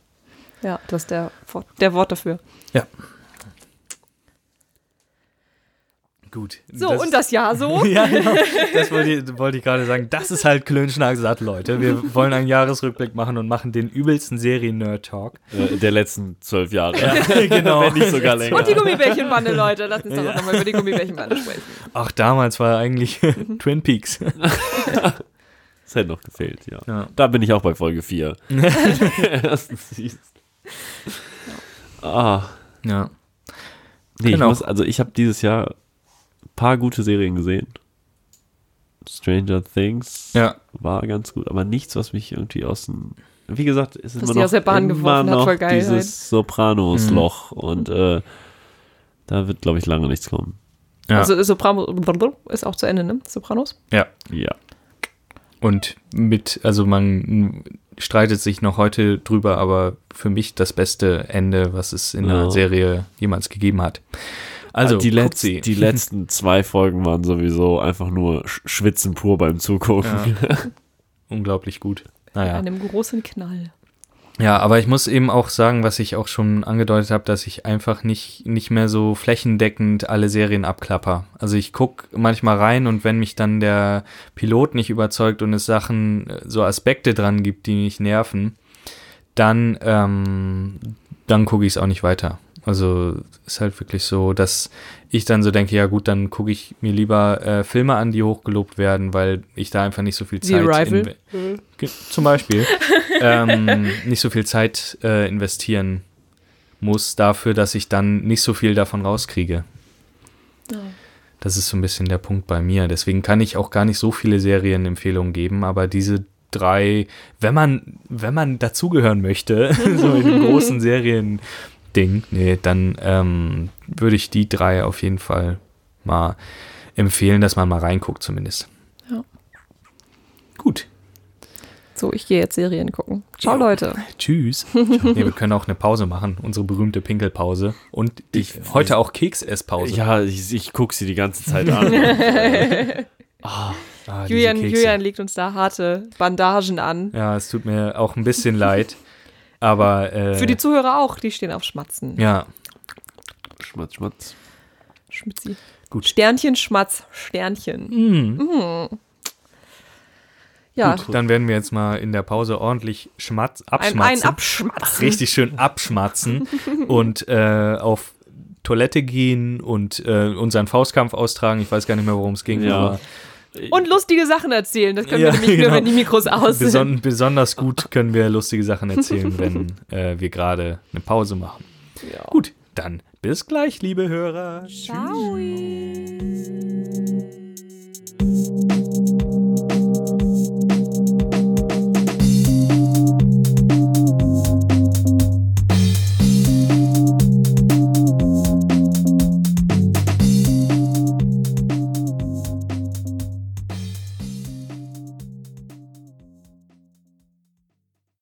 Ja, das ist der, Wort- der Wort dafür. Gut. So, und das Jahr so. ja, genau. Das wollte ich, wollte ich gerade sagen. Das ist halt Klönschnack satt, Leute. Wir wollen einen Jahresrückblick machen und machen den übelsten Serien-Nerd-Talk. Äh, der letzten zwölf Jahre. genau. Wenn nicht sogar länger. Und die Gummibärchenbande, Leute. Lass uns doch nochmal über die Gummibärchenbande sprechen. Ach, damals war eigentlich Twin Peaks. Das hätte noch gefehlt, ja. Ja. Da bin ich auch bei Folge 4. Ersten Season. Ah. Ja. Nee, Genau. ich muss, also ich habe dieses Jahr paar gute Serien gesehen. Stranger Things Ja. war ganz gut, aber nichts, was mich irgendwie aus dem. Wie gesagt, es ist Was immer die noch, aus der Bahn immer geworfen hat, noch voll geil dieses Sopranos-Loch und äh, da wird, glaube ich, lange nichts kommen. Ja. Also Sopranos ist auch zu Ende, ne? Sopranos? ja. Ja. Und mit, also man streitet sich noch heute drüber, aber für mich das beste Ende, was es in Ja. einer Serie jemals gegeben hat. Also, die, letz sie. die letzten zwei Folgen waren sowieso einfach nur Sch Schwitzen pur beim Zugucken. Ja. Unglaublich gut. Naja. Einem großen Knall. Ja, aber ich muss eben auch sagen, was ich auch schon angedeutet habe, dass ich einfach nicht, nicht mehr so flächendeckend alle Serien abklapper. Also ich gucke manchmal rein und wenn mich dann der Pilot nicht überzeugt und es Sachen, äh, so Aspekte dran gibt, die mich nerven, dann, ähm, dann gucke ich es auch nicht weiter. Also ist halt wirklich so, dass ich dann so denke, ja gut, dann gucke ich mir lieber äh, Filme an, die hochgelobt werden, weil ich da einfach nicht so viel Zeit Arrival. inve- Ge- Zum Beispiel. ähm, nicht so viel Zeit äh, investieren muss dafür, dass ich dann nicht so viel davon rauskriege. Das ist so ein bisschen der Punkt bei mir. Deswegen kann ich auch gar nicht so viele Serienempfehlungen geben, aber diese drei, wenn man, wenn man dazugehören möchte, so in großen Serien-Ding, nee, dann ähm, würde ich die drei auf jeden Fall mal empfehlen, dass man mal reinguckt zumindest. Ja. Gut. So, ich gehe jetzt Serien gucken. Ciao, Jo. Leute. Tschüss. nee, wir können auch eine Pause machen, unsere berühmte Pinkelpause. Und die, Ich- heute auch Keksesspause. Ja, ich, ich gucke sie die ganze Zeit an. Ah, diese Julian. Julian legt uns da harte Bandagen an. Ja, es tut mir auch ein bisschen leid. Aber äh, Für die Zuhörer auch, die stehen auf Schmatzen. ja, schmatz, schmatz. Schmitzi. Gut. Sternchen, Schmatz, Sternchen. mm, Ja, gut, dann werden wir jetzt mal in der Pause ordentlich schmatz, ein, abschmatzen. ein Abschmatzen. richtig schön abschmatzen und äh, auf Toilette gehen und äh, unseren Faustkampf austragen. Ich weiß gar nicht mehr, worum es ging. Ja. Aber und lustige Sachen erzählen. Das können ja, wir nämlich genau. nur, wenn die Mikros aus sind. Beson besonders gut können wir lustige Sachen erzählen, wenn äh, wir gerade eine Pause machen. Ja. Gut, dann bis gleich, liebe Hörer. Ciao. Tschüss.